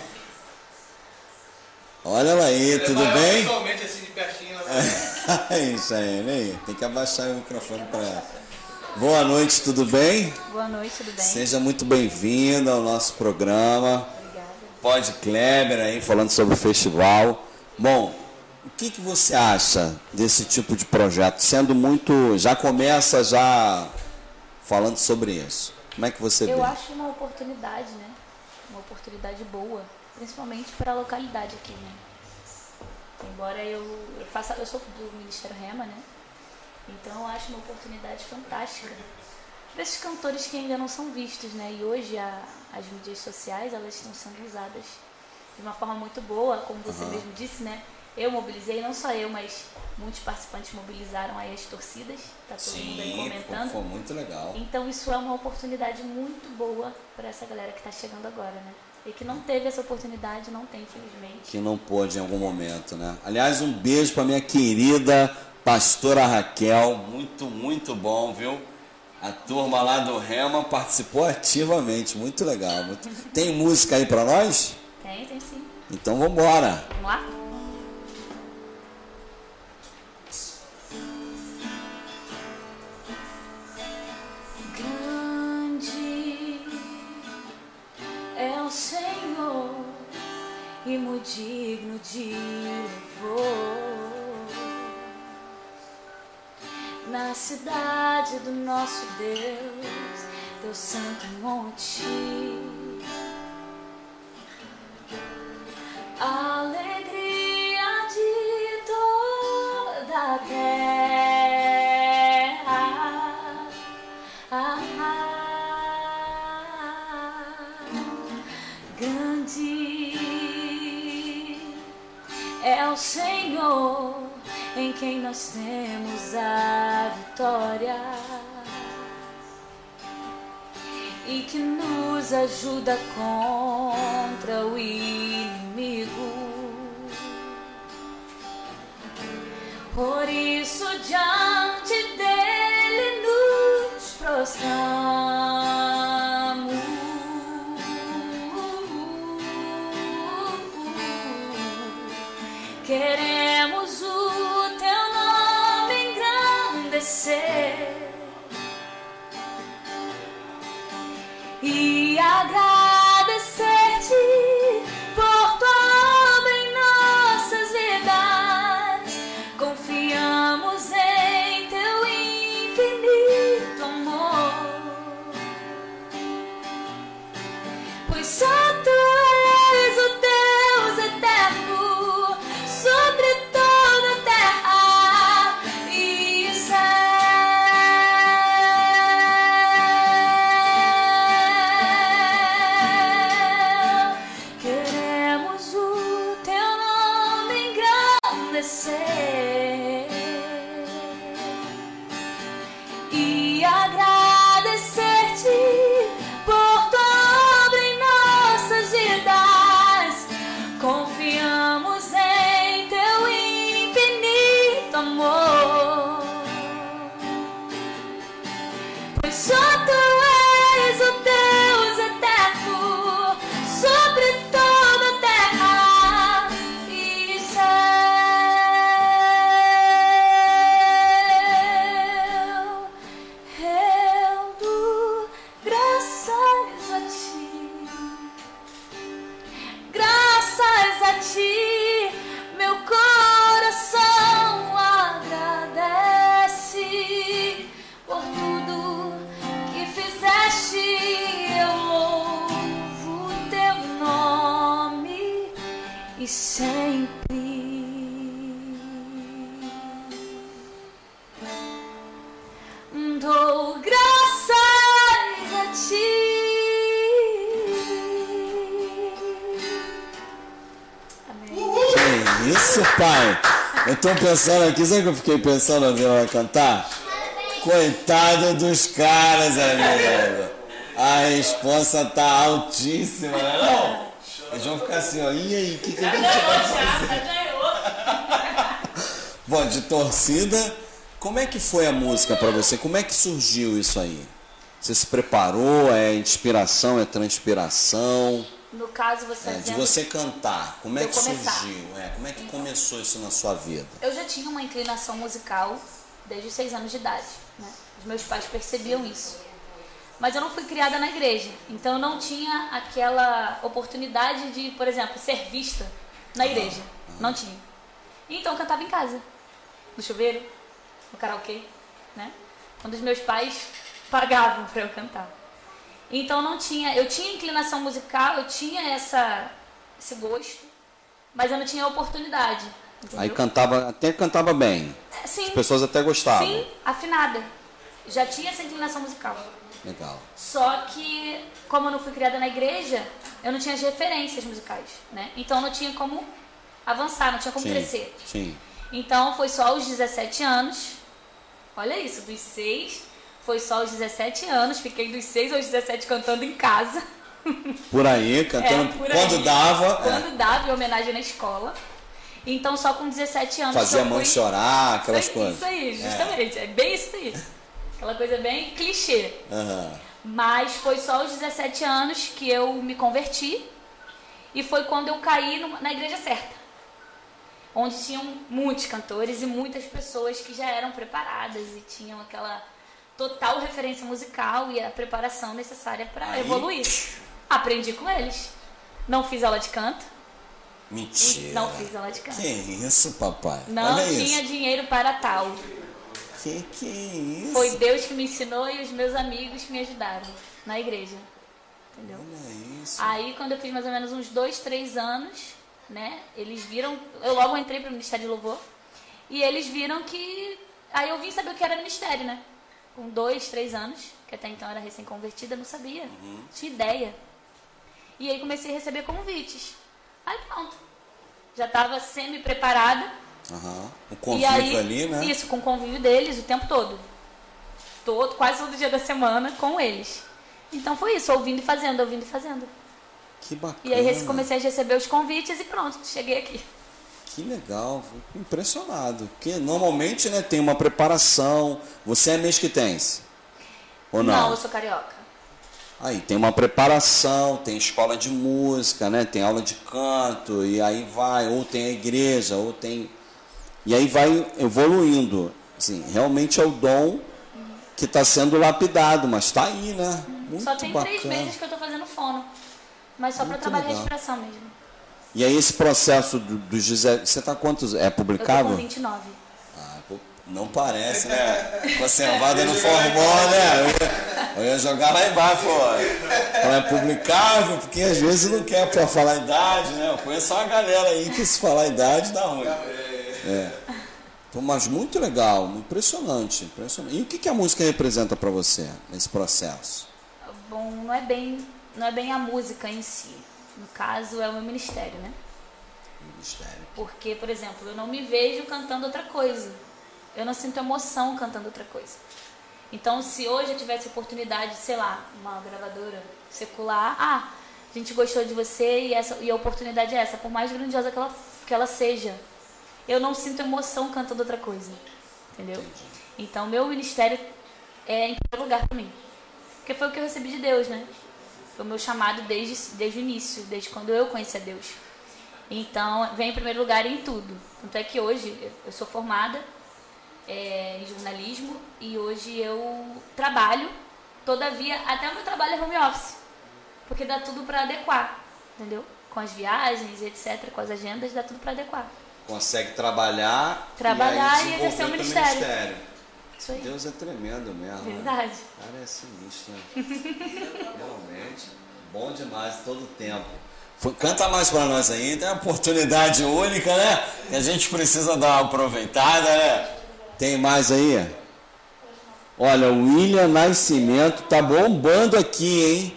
Olha ela aí, tudo bem? Assim de pertinho. aí, Chayenne, aí. Tem que abaixar o microfone para ela. Boa noite, tudo bem? Boa noite, tudo bem? Seja muito bem-vindo ao nosso programa. Obrigada. Pode Kleber aí falando sobre o festival. Bom, o que, que você acha desse tipo de projeto? Sendo muito. Já começa já falando sobre isso. Como é que você vê? Eu acho uma oportunidade, né? Uma oportunidade boa, principalmente para a localidade aqui, né? Embora eu, eu faça, eu sou do Ministério Rema, né? Então eu acho uma oportunidade fantástica para esses cantores que ainda não são vistos, né? E hoje a- as mídias sociais elas estão sendo usadas de uma forma muito boa, como você mesmo disse, né? Eu mobilizei, não só eu, mas muitos participantes mobilizaram aí as torcidas, tá todo mundo aí Sim, comentando. foi, foi muito legal. Então isso é uma oportunidade muito boa para essa galera que está chegando agora, né? E que não teve essa oportunidade, não tem, infelizmente. Que não pôde em algum momento, né? Aliás, um beijo para minha querida pastora Raquel. Muito, muito bom, viu? A turma lá do Rema participou ativamente. Muito legal. muito- Tem música aí para nós? Tem, tem sim. Então vamos embora. Vamos lá? é o Senhor e muito digno de louvor. Na cidade do nosso Deus, teu santo monte. Alegria de toda a terra. Senhor, em quem nós temos a vitória e que nos ajuda contra o inimigo. Por isso, diante dele nos prostramos. Queremos o teu nome engrandecer e agradecer-te engrandecer e pensando aqui, sabe o que eu fiquei pensando ouvindo ela cantar? Coitado dos caras, amigo. A resposta tá altíssima, né? Não? Eles vão ficar assim, ó. E aí, o que, que a gente vai fazer? Bom, de torcida, como é que foi a música pra você? Como é que surgiu isso aí? Você se preparou? É inspiração? É transpiração? No caso, você É, de você cantar, como é que começar. surgiu? É, como é que começou isso na sua vida? Eu já tinha uma inclinação musical desde os seis anos de idade. Né? Os meus pais percebiam isso. Mas eu não fui criada na igreja. Então eu não tinha aquela oportunidade de, por exemplo, ser vista na igreja. Não tinha. Então eu cantava em casa. No chuveiro, no karaokê, né? Quando os meus pais pagavam para eu cantar. Então não tinha, eu tinha inclinação musical, eu tinha essa esse gosto, mas eu não tinha oportunidade. Entendeu? Aí cantava, até cantava bem. Sim, As pessoas até gostavam. sim, afinada. Já tinha essa inclinação musical. Legal. Só que, como eu não fui criada na igreja, eu não tinha as referências musicais, né? Então não tinha como avançar, não tinha como Sim. crescer. Sim. Então foi só aos 17 anos. Olha isso, dos 6 foi só aos 17 anos. Fiquei dos 6 aos 17 cantando em casa. Por aí, cantando É, por quando aí. dava. é, Quando dava, em homenagem na escola. Então só com 17 anos. fazia a mãe fui... chorar, aquelas isso aí, coisas. Isso aí, justamente. É. bem isso aí. Aquela coisa bem clichê. Aham. Mas foi só aos 17 anos que eu me converti. E foi quando eu caí na igreja certa. Onde tinham muitos cantores e muitas pessoas que já eram preparadas e tinham aquela total referência musical e a preparação necessária para evoluir. Aprendi com eles. Não fiz aula de canto. Mentira. Não fiz aula de canto. Que isso, papai? Não Olha tinha isso. dinheiro para tal. Que que é isso? Foi Deus que me ensinou e os meus amigos que me ajudaram na igreja. Entendeu? Olha isso. Aí, quando eu fiz mais ou menos uns dois, três anos, né? Eles viram. Eu logo entrei para o Ministério de Louvor. E eles viram que. Aí eu vim saber o que era ministério, né? Com dois, três anos, que até então era recém-convertida, não sabia. Tinha ideia. E aí comecei a receber convites. Aí pronto. já estava semi-preparada. Aham. O convívio aí, ali, né? Isso, com o convívio deles o tempo todo. todo. Quase todo dia da semana com eles. Então foi isso, ouvindo e fazendo, ouvindo e fazendo. Que bacana. E aí comecei a receber os convites e pronto, cheguei aqui. Que legal, fico impressionado. Porque normalmente, né, tem uma preparação. Você é mesquitense? Ou não? eu sou carioca. Aí tem uma preparação, tem escola de música, né? Tem aula de canto e aí vai, ou tem a igreja, ou tem e aí vai evoluindo. Assim, realmente é o dom que está sendo lapidado, mas está aí, né? Muito Só tem bacana. três meses que eu tô fazendo fono. Mas só para trabalhar legal. a respiração mesmo. E aí esse processo do- 17, você está quantos? É Eu tô publicado? com 29. Ah, não parece, né? Conservada no formol, né? Eu ia, eu ia jogar lá embaixo, pô. Não é publicável, porque às vezes não quer pra falar a idade, né? Eu conheço uma galera aí que se falar a idade dá ruim. É. Então, mas muito legal, impressionante, impressionante. E o que, que a música representa pra você nesse processo? Bom, não é bem, não é bem a música em si. No caso, é o meu ministério, né? Ministério. Porque, por exemplo, eu não me vejo cantando outra coisa. Eu não sinto emoção cantando outra coisa. Então, se hoje eu tivesse oportunidade, sei lá, uma gravadora secular, ah, a gente gostou de você e, essa, e a oportunidade é essa, por mais grandiosa que ela, que ela seja, eu não sinto emoção cantando outra coisa. Entendeu? Então, meu ministério é em primeiro lugar para mim. Porque foi o que eu recebi de Deus, né? Foi o meu chamado desde, desde o início, desde quando eu conheci a Deus. Então, vem em primeiro lugar em tudo. Tanto é que hoje eu- sou formada é, em jornalismo e hoje eu trabalho, todavia, até o meu trabalho é home office. Porque dá tudo para adequar, entendeu? Com as viagens etc., com as agendas, dá tudo para adequar. Consegue trabalhar, Trabalhar e, e exercer o ministério. ministério. Isso aí. Deus é tremendo mesmo. né? Verdade. Cara, é sinistro. né? Realmente. Bom demais todo tempo. Canta mais pra nós aí, tem uma oportunidade única, né? Que a gente precisa dar uma aproveitada, né? Tem mais aí? Olha, o William Nascimento tá bombando aqui, hein?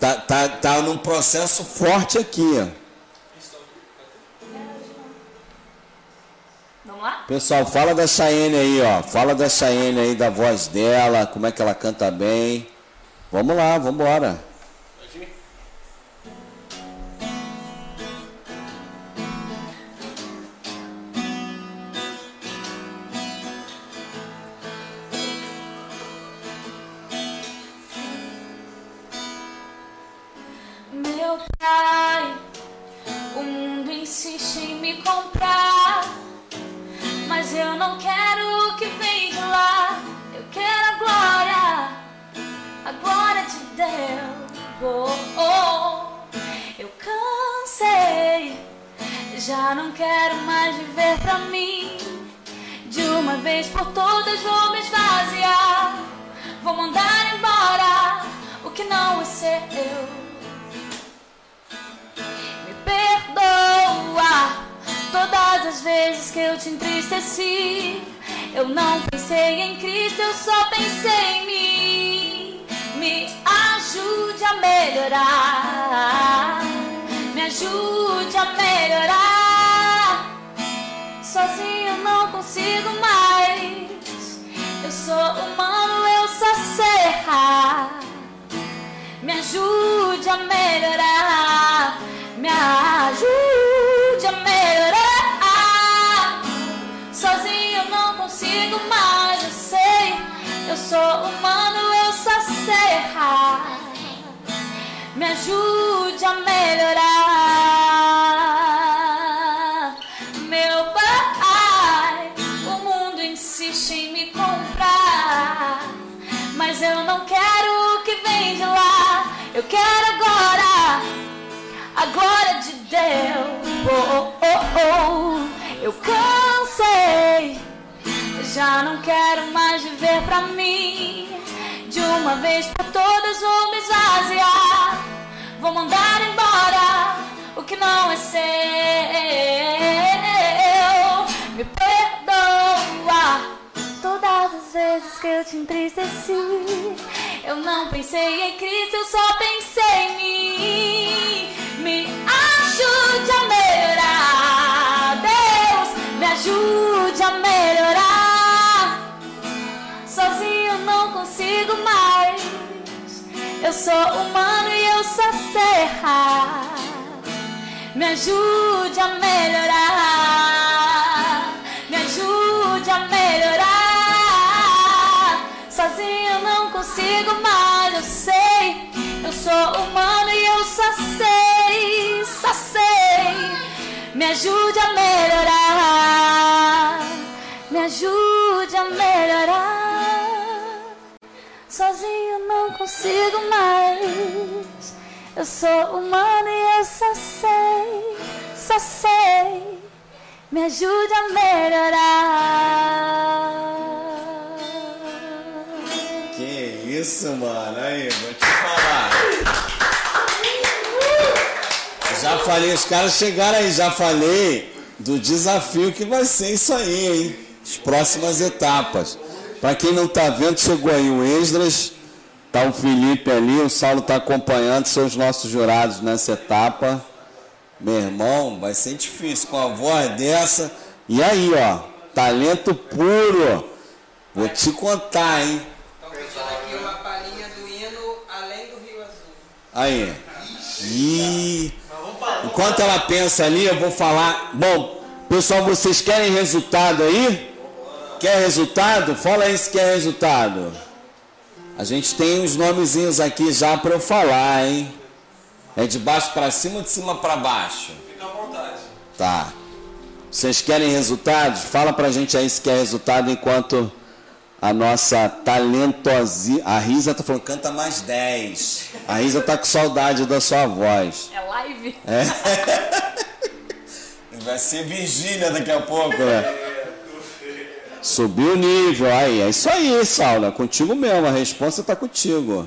Tá, tá, tá num processo forte aqui. Vamos lá? Pessoal, fala da Cheyenne aí, ó. Fala da Cheyenne aí, da voz dela, como é que ela canta bem. Vamos lá, vamos embora. Ajude a melhorar. Me ajude a melhorar. Sozinho eu não consigo mais. Eu sei, eu sou humano, eu só sei errar. Me ajude a melhorar. Quero agora a glória de Deus. Oh, oh, oh, oh. Eu cansei, já não quero mais viver pra mim. De uma vez por todas vou me esvaziar. Vou mandar embora o que não é seu. Me perdoa todas as vezes que eu te entristeci. Eu não pensei em Cristo, eu só pensei em mim. Me ajude a melhorar, Deus, me ajude a melhorar. Sozinho não consigo mais. Eu sou humano e eu sou serra. Me ajude a melhorar. Consigo mais. Eu sei, eu sou humano e eu só sei, só sei. Me ajude a melhorar. Me ajude a melhorar. Sozinho não consigo mais. Eu sou humano e eu só sei, só sei. Me ajude a melhorar. Isso, mano. Aí, vou te falar. Já falei, os caras chegaram aí, já falei do desafio que vai ser isso aí, hein? As próximas etapas. Para quem não tá vendo, chegou aí o Esdras, tá o Felipe ali, o Saulo tá acompanhando, são os nossos jurados nessa etapa. Meu irmão, vai ser difícil com a voz dessa. E aí, ó, talento puro. Vou te contar, hein? Aí. E enquanto ela pensa ali, eu vou falar. Bom, pessoal, vocês querem resultado aí? Quer resultado? Fala aí se quer resultado. A gente tem uns nomezinhos aqui já para eu falar, hein? É de baixo para cima ou de cima para baixo? Fica à vontade. Tá. Vocês querem resultados? Fala pra gente aí se quer resultado enquanto a nossa talentosa. A Risa tá falando, canta mais 10. A Risa tá com saudade da sua voz. É live? Vai ser Virgínia daqui a pouco, né? Subiu o nível, aí, é isso aí, Saula, contigo mesmo, a resposta tá contigo.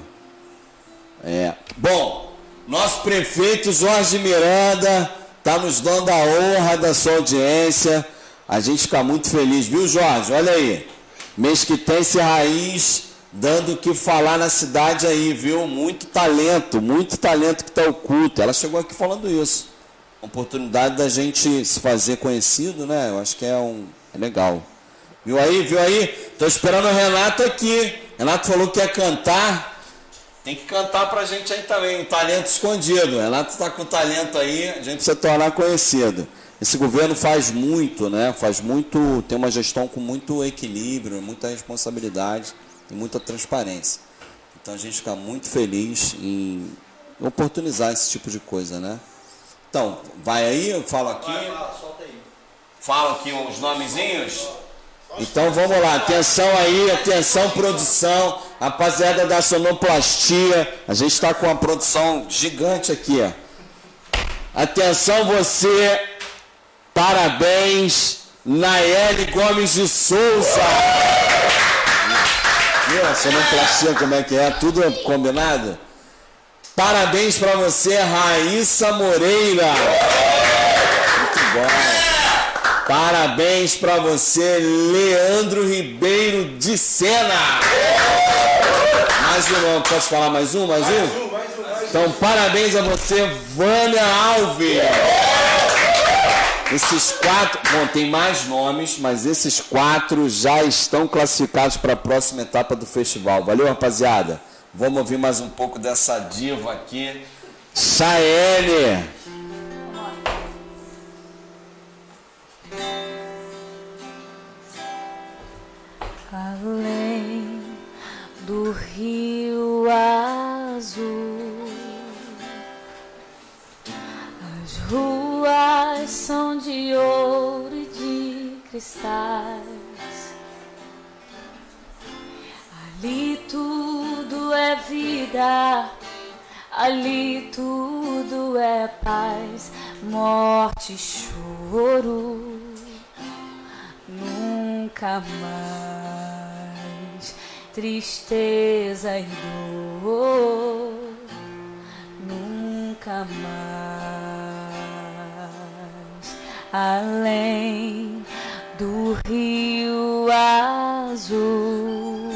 É. Bom, nosso prefeito Jorge Miranda tá nos dando a honra da sua audiência. A gente fica muito feliz, viu, Jorge? Olha aí. Esse raiz dando o que falar na cidade aí, viu? Muito talento, muito talento que tá oculto. Ela chegou aqui falando isso. Oportunidade da gente se fazer conhecido, né? Eu acho que é um é legal. Viu aí? Viu aí? Tô esperando o Renato aqui. Renato falou que ia cantar. Tem que cantar pra gente aí também, um talento escondido. Renato está com talento aí, a gente precisa tornar conhecido. Esse governo faz muito, né? Faz muito, tem uma gestão com muito equilíbrio, muita responsabilidade e muita transparência. Então a gente fica muito feliz em oportunizar esse tipo de coisa, né? Então, vai aí, eu falo aqui. Falo aqui os nomezinhos. Então vamos lá, atenção aí, atenção produção, rapaziada da sonoplastia, a gente está com uma produção gigante aqui. ó. Atenção você, parabéns, Naeli Gomes de Souza. A sonoplastia como é que é? Tudo combinado? Parabéns para você, Raíssa Moreira. Muito bom. Parabéns para você, Leandro Ribeiro de Sena. Mais um nome, posso falar mais um? Mais um? Então, parabéns a você, Vânia Alves. Esses quatro, bom, tem mais nomes, mas esses quatro já estão classificados para a próxima etapa do festival. Valeu, rapaziada? Vamos ouvir mais um pouco dessa diva aqui. Chaene. Além do rio azul, as ruas são de ouro e de cristais. Ali tudo é vida, ali tudo é paz, morte choro nunca mais. Tristeza e dor nunca mais além do rio azul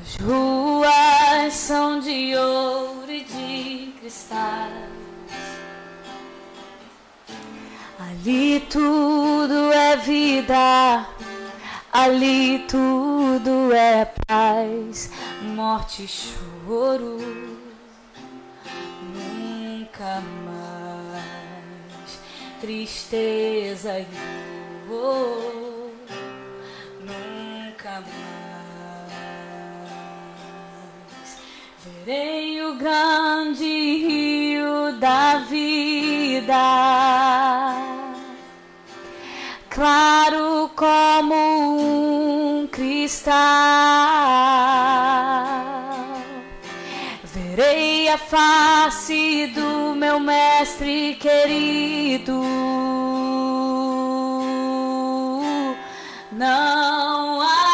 as ruas são de ouro e de cristais Ali tudo é vida, ali tudo é paz, morte e choro. Nunca mais tristeza e dor. Nunca mais verei o grande rio da vida claro como um cristal. Verei a face do meu mestre querido. Não haverá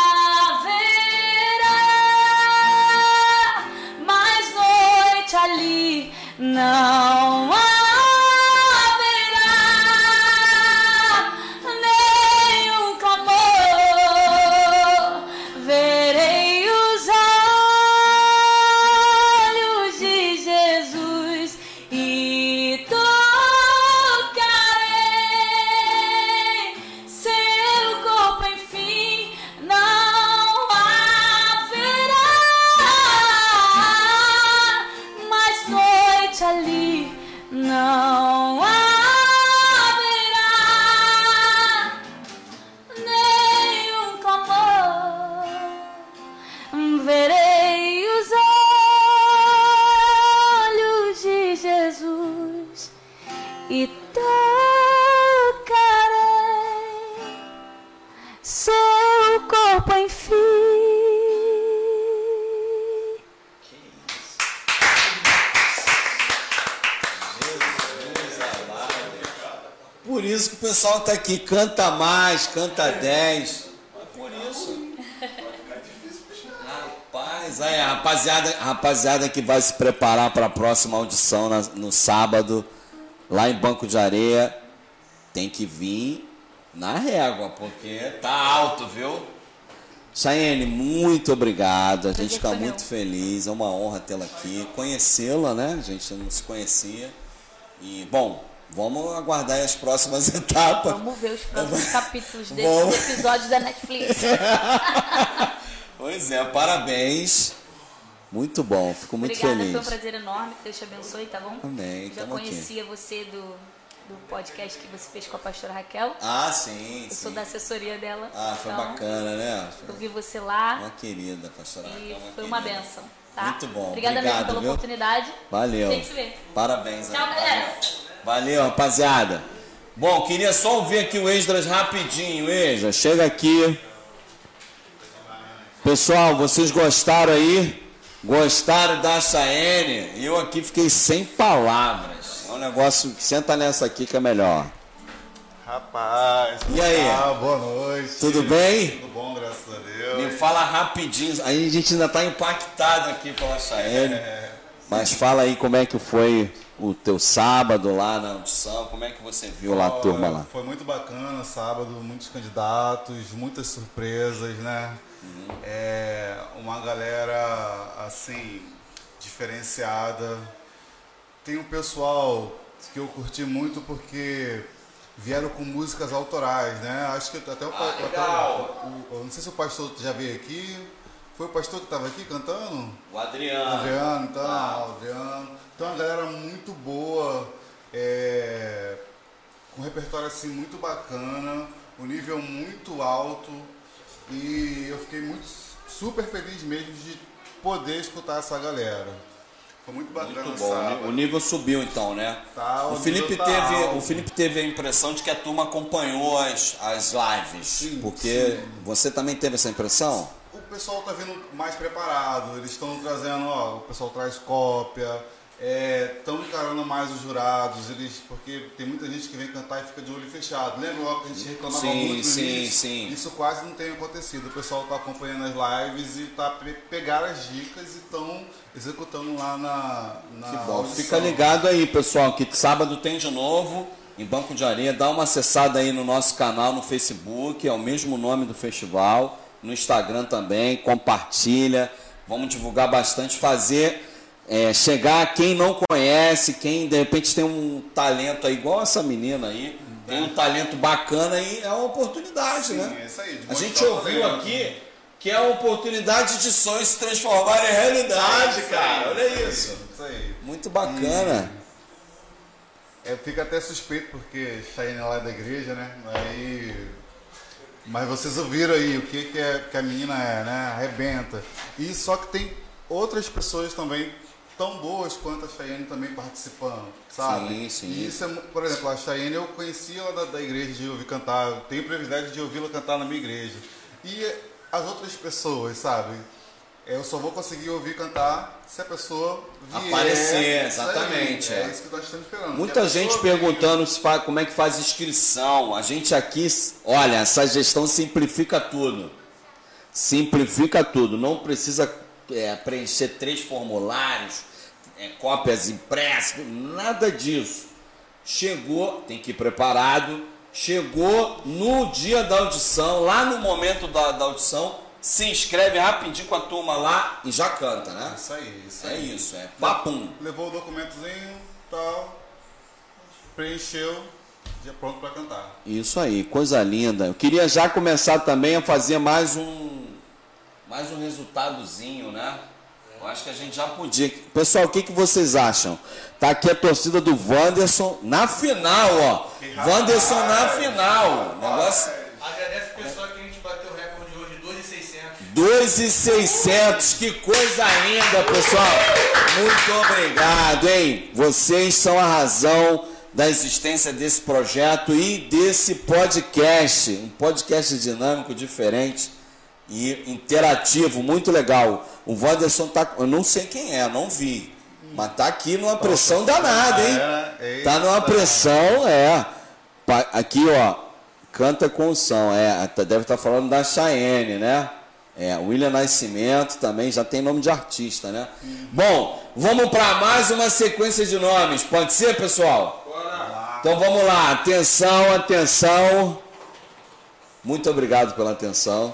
pessoal tá aqui, canta mais, canta 10. É por isso. Rapaz, aí, a rapaziada, a rapaziada que vai se preparar para a próxima audição na- no sábado, lá em Banco de Areia, tem que vir na régua, porque tá alto, viu? Chayenne, muito obrigado. A gente fica muito feliz. É uma honra tê-la aqui. Conhecê-la, né? A gente não se conhecia. E, bom, vamos aguardar as próximas etapas. Vamos ver os próximos capítulos Vamos. desses episódios da Netflix. Pois é, parabéns. Muito bom, fico muito Obrigada, feliz. foi um prazer enorme. Que Deus te abençoe, tá bom? Amém, Já tamo aqui. conhecia você do, do podcast que você fez com a pastora Raquel. Ah, sim, Eu sou sim. da assessoria dela. Ah, foi então, bacana, né? Eu vi você lá Uma querida, pastora e Raquel, foi uma querida. benção. Tá? Muito bom, Obrigada obrigado, mesmo pela viu? oportunidade. Valeu. A gente se vê. Parabéns. Tchau, galera. Valeu. Rapaziada. Bom, queria só ouvir aqui o Esdras rapidinho. Esdras, chega aqui. Pessoal, vocês gostaram aí? Gostaram da Chayenne? Eu aqui fiquei sem palavras. É um negócio. Senta nessa aqui que é melhor. Rapaz, E aí? Ah, boa noite. Tudo bem? Tudo bom, graças a Deus. Me fala rapidinho. Aí a gente ainda tá impactado aqui pela Chayenne. Mas fala aí como é que foi o teu sábado lá na audição. Como é que você viu lá a turma lá? Foi muito bacana sábado, muitos candidatos, muitas surpresas, né? Uhum. É, uma galera assim diferenciada. Tem um pessoal que eu curti muito porque vieram com músicas autorais, né? Acho que até o, pa- até o- o- eu não sei se o pastor já veio aqui. Foi o pastor que estava aqui cantando? O Adriano. Adriano, então, Adriano. Então, uma galera muito boa, é, com um repertório assim muito bacana, um nível muito alto e eu fiquei muito super feliz mesmo de poder escutar essa galera. Foi muito bacana Muito bom. sábado. O nível subiu então, né? Tá, o, o Felipe tá teve, alto. o Felipe teve a impressão de que a turma acompanhou as, as lives. Sim, porque você também teve essa impressão? O pessoal tá vindo mais preparado, eles estão trazendo, ó, o pessoal traz cópia, estão encarando mais os jurados, eles, porque tem muita gente que vem cantar e fica de olho fechado. Lembra logo que a gente reclamava Sim, muito sim, início? sim. Isso quase não tem acontecido. O pessoal está acompanhando as lives e tá pe pegaram as dicas e estão executando lá na, na Que bom. audição. Fica ligado aí, pessoal, que sábado tem de novo em Banco de Areia. Dá uma acessada aí no nosso canal no Facebook, é o mesmo nome do festival. No Instagram também, compartilha. Vamos divulgar bastante, fazer é, chegar quem não conhece, quem de repente tem um talento aí, igual essa menina aí, tem um talento bacana aí, é uma oportunidade, Sim, né? é isso aí, A gente ouviu talento. aqui que é a oportunidade de sonhos se transformarem em realidade, cara. Olha isso. Isso aí. Muito bacana. É, fica até suspeito porque é lá da igreja, né? Aí. Mas vocês ouviram aí o que, que, é, que a menina é, né? Arrebenta. E só que tem outras pessoas também tão boas quanto a Cheyenne também participando, sabe? Sim, sim. E isso é, por exemplo, a Cheyenne eu conheci ela da, da igreja de ouvir cantar, tenho privilégio de ouvi-la cantar na minha igreja. E as outras pessoas, sabe? Eu só vou conseguir ouvir cantar se a pessoa vier. Aparecer, exatamente, É é. isso que nós estamos esperando. Muita gente perguntando se fa- como é que faz inscrição. A gente aqui, olha, essa gestão simplifica tudo. Simplifica tudo. Não precisa é, preencher três formulários, é, cópias impressas, nada disso. Chegou, tem que ir preparado. Chegou no dia da audição, lá no momento da, da audição, se inscreve rapidinho com a turma lá e já canta, né? Isso aí, isso É aí. isso, é papum. Levou o documentozinho, tal, preencheu, já pronto para cantar. Isso aí, coisa linda. Eu queria já começar também a fazer mais um mais um resultadozinho, né? Eu acho que a gente já podia. Pessoal, o que, que vocês acham? Tá aqui a torcida do Wanderson na final, ó. Wanderson na final. Negócio Agradece o pessoal que a gente bateu o recorde hoje, 2,600. 2,600. Que coisa linda, pessoal. Muito obrigado, hein? Vocês são a razão da existência desse projeto e desse podcast. Um podcast dinâmico, diferente e interativo, muito legal. O Wanderson tá. Eu não sei quem é, não vi. Mas tá aqui numa pressão danada, hein? É, Tá numa pressão, é. Aqui, ó. Canta com o som. É, tá- deve estar falando da Cheyenne, né? É, William Nascimento também já tem nome de artista, né? Bom, vamos para mais uma sequência de nomes. Pode ser, pessoal? Então vamos lá. Atenção, atenção. Muito obrigado pela atenção.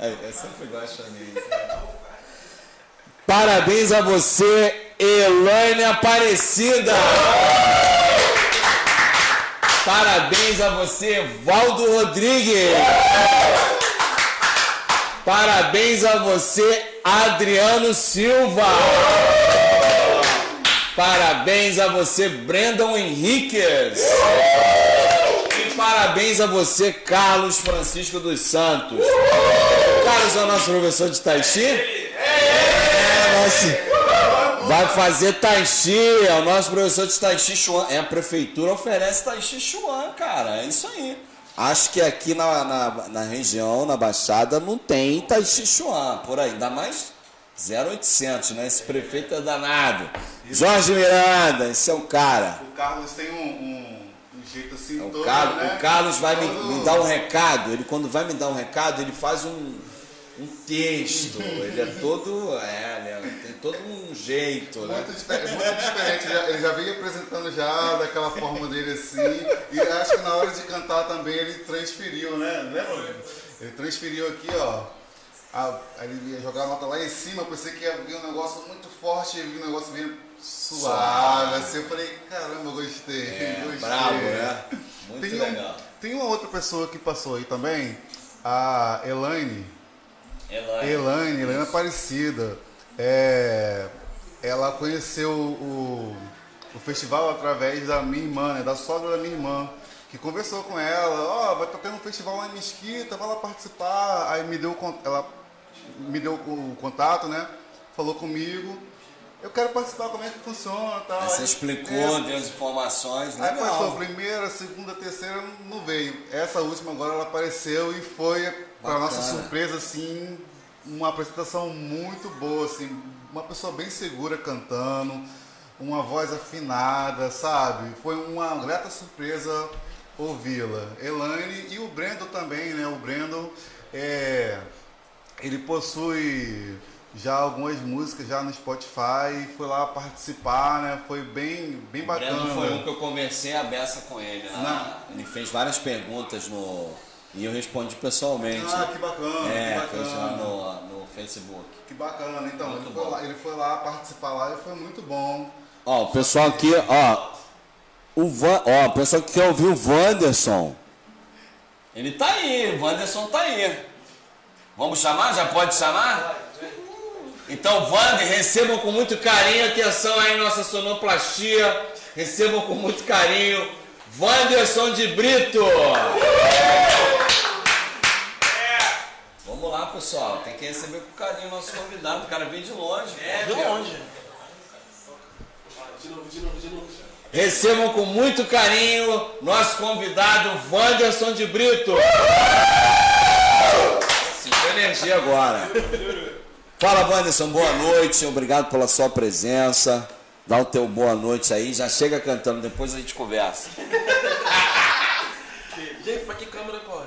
É sempre Cheyenne. Parabéns a você, Elaine Aparecida. Parabéns a você, Valdo Rodrigues. Parabéns a você, Adriano Silva. Parabéns a você, Brandon Henriquez. E parabéns a você, Carlos Francisco dos Santos. Carlos é o nosso professor de Tai Chi? É. Vai fazer Tai Chi, é o nosso professor de Tai Chi Chuan. É, a prefeitura oferece Tai Chi Chuan, cara. É isso aí. Acho que aqui na, na, na região, na Baixada, não tem Tai Chi Chuan, por aí. Ainda mais 0800, né? Esse prefeito é danado. Jorge Miranda, esse é o cara. O Carlos tem um, um- um jeito assim O todo, Carlos, né? o Carlos vai me, me dar um recado. Ele quando vai me dar um recado, ele faz um, um texto. Ele é todo. É, ele é- tem todo um jeito, né? Muito, difer- muito diferente, ele já- ele já veio apresentando já daquela forma dele assim, e acho que na hora de cantar também ele transferiu, né? Lembra? Ele transferiu aqui, ó. A, ele ia jogar a nota lá em cima, pensei que ia vir um negócio muito forte, e vi um negócio bem suave, assim, eu falei, caramba, gostei, É, gostei. bravo, né? Muito Tem, um- legal. tem uma outra pessoa que passou aí também, a Elaine. Elaine. Elaine, Helena Aparecida. É, ela conheceu o, o festival através da minha irmã, né, da sogra da minha irmã, que conversou com ela, ó, vai estar tendo um festival lá em Mesquita, vai lá participar. Aí me deu, ela me deu o contato, né? Falou comigo. Eu quero participar, como é que funciona tal. Aí você explicou, É, deu as informações, Aí passou a primeira, segunda, terceira, não veio. Essa última agora ela apareceu e foi, para nossa surpresa, assim, uma apresentação muito boa, assim, uma pessoa bem segura cantando, uma voz afinada, sabe? Foi uma grata surpresa ouvi-la. Elaine e o Brendo também, né? O Brendo, é, ele possui já algumas músicas já no Spotify, foi lá participar, né? Foi bem, bem O bacana. Breno foi um que eu conversei a beça com ele. Né? Não. Ele fez várias perguntas no. E eu respondi pessoalmente. Ah, que bacana, É, que bacana. no, no Facebook. Que bacana, então, Muito ele foi, bom. lá, ele foi lá participar lá e foi muito bom. Ó, o pessoal aqui, ó. O Van, ó, o pessoal que quer ouvir o Wanderson. Ele tá aí, o Wanderson tá aí. Vamos chamar? Já pode chamar? Então, Wander, recebam com muito carinho, atenção aí, nossa sonoplastia. Recebam com muito carinho, Wanderson de Brito. Vamos lá, pessoal. Tem que receber com carinho o nosso convidado. O cara veio de longe. É, De longe. Recebam com muito carinho nosso convidado Wanderson de Brito. Sinto energia agora. Fala, Wanderson, boa noite. Obrigado pela sua presença. Dá o teu boa noite aí. Já chega cantando, depois a gente conversa. Gente, pra que câmera corre?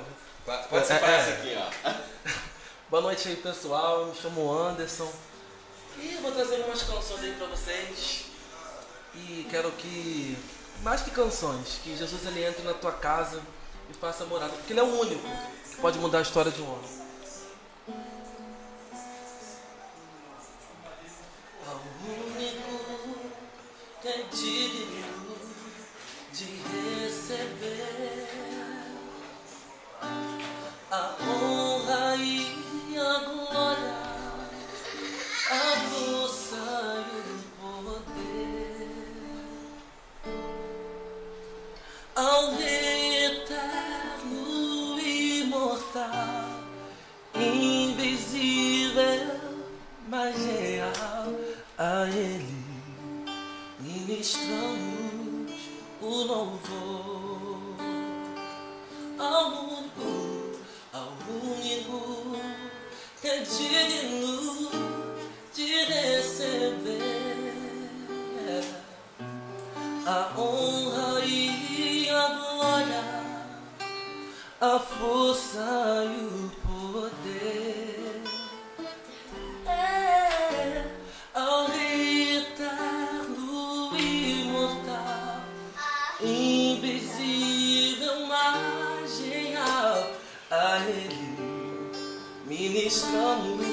Pode ser É, essa é. aqui, ó. Boa noite aí, pessoal. Me chamo Anderson. E vou trazer algumas canções aí pra vocês. E quero que, mais que canções, que Jesus ele entre na tua casa e faça morada. Porque ele é o único que pode mudar a história de um homem. Ao eterno imortal, invisível, mas real, a Ele ministramos o louvor. Ao único, ao único que é digno de receber a honra e a força e o poder. É ao eterno e imortal invisível, real, a Ele ministramos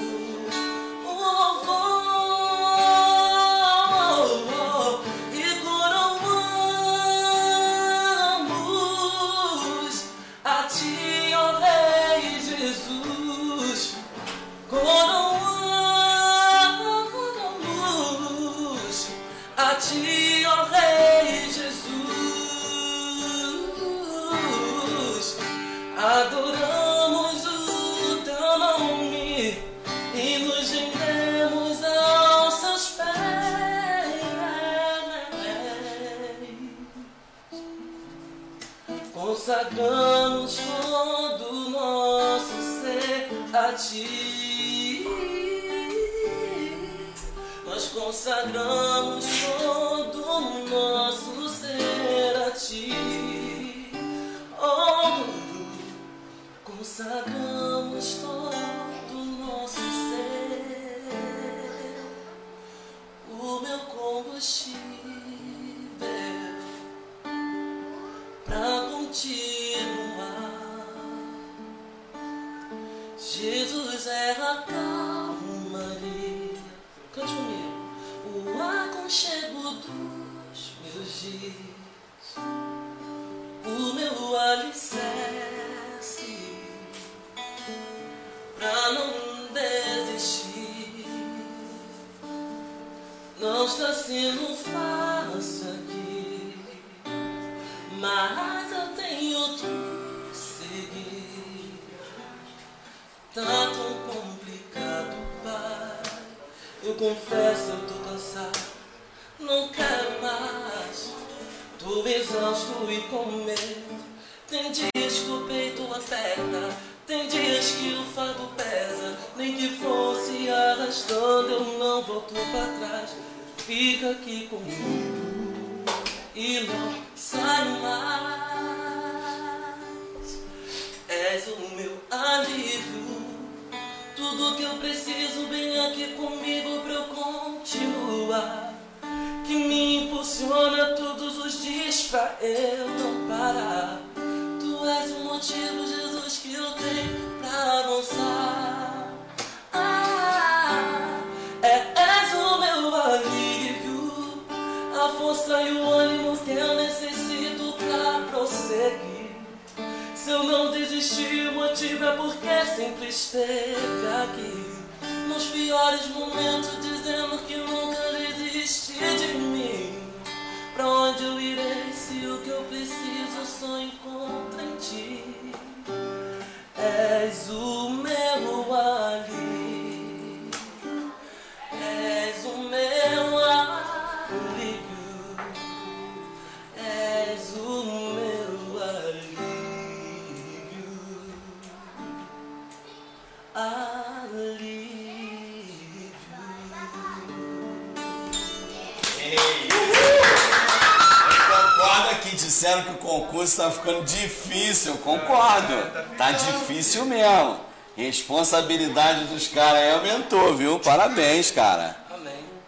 disseram que o concurso tá ficando difícil. Eu concordo. Tá difícil mesmo. Responsabilidade dos caras aí aumentou, viu? Parabéns, cara.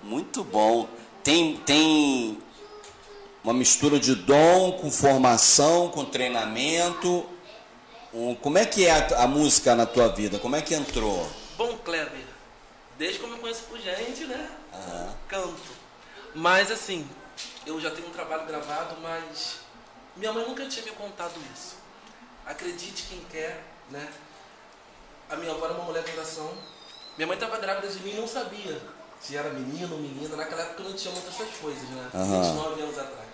Muito bom. Tem, tem uma mistura de dom com formação, com treinamento. Como é que é a, a música na tua vida? Como é que entrou? Bom, Kleber, desde que eu me conheço por gente, né? Canto. Mas assim, eu já tenho um trabalho gravado, mas minha mãe nunca tinha me contado isso. Acredite quem quer, né? A minha avó era uma mulher de oração. Minha mãe estava grávida de mim e não sabia se era menino ou menina. Naquela época não tinha muitas essas coisas, né? Aham. 29 anos atrás.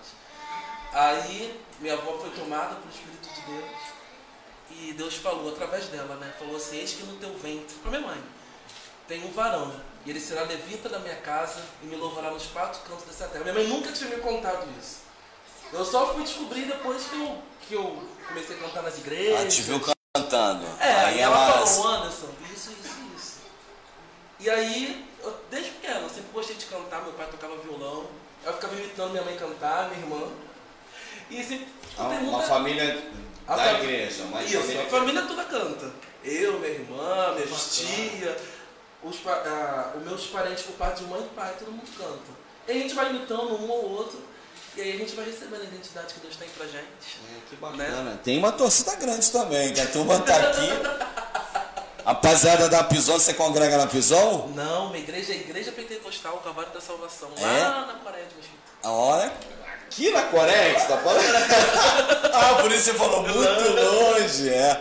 Aí minha avó foi tomada pelo Espírito de Deus. E Deus falou através dela, né? Falou assim: Eis que no teu ventre, para minha mãe, tem um varão, e ele será levita da minha casa e me louvará nos quatro cantos dessa terra. Minha mãe nunca tinha me contado isso. Eu só fui descobrir depois que eu, que eu comecei a cantar nas igrejas. Ela te viu cantando. É, aí ela, ela. falou, Anderson, isso, isso, isso. E aí, eu, desde pequeno, eu sempre gostei de cantar, meu pai tocava violão, eu ficava imitando minha mãe cantar, minha irmã. E sempre Ah, escutei Uma muita- família a da fam- igreja. Uma Isso, família a família toda canta. Eu, minha irmã, minha tia, os, ah, os meus parentes por parte de mãe e pai, todo mundo canta. E a gente vai imitando um ou outro, e aí a gente vai recebendo a identidade que Deus tem pra gente. Que bacana. Tem uma torcida grande também, que a turma tá aqui. Rapaziada da Pison, você congrega na Pison? Não, minha igreja é Igreja Pentecostal, o Cavalo da Salvação, É? lá na Coreia de Mesquita. A hora. Aqui na Coreia que você tá falando? ah, por isso você falou muito longe, é.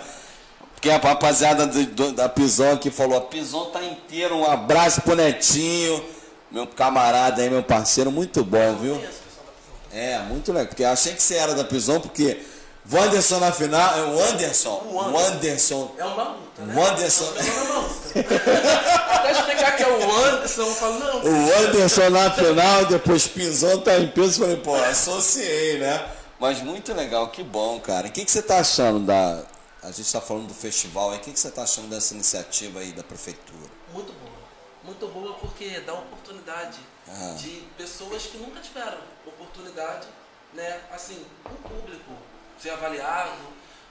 Porque a rapaziada do- do- da Pison aqui falou, a Pison tá inteira, um abraço pro Netinho, meu camarada aí, meu parceiro, muito bom, viu? Conheço o pessoal da Pison. É, muito legal, porque eu achei que você era da Pison, porque Wanderson na final, é o Anderson, O o Anderson. Anderson, É uma luta, né? o Anderson, É uma luta. Até explicar que é o Anderson, eu falo, não, o Anderson na final, depois Pison tá em peso, falei, pô, associei, né? Mas muito legal, que bom, cara. O que, que você tá achando da... A gente tá falando do festival aí, o que, que você tá achando dessa iniciativa aí da prefeitura? Muito boa. Muito boa porque dá oportunidade Ah. de pessoas que nunca tiveram oportunidade, né? Assim, o público ser avaliado,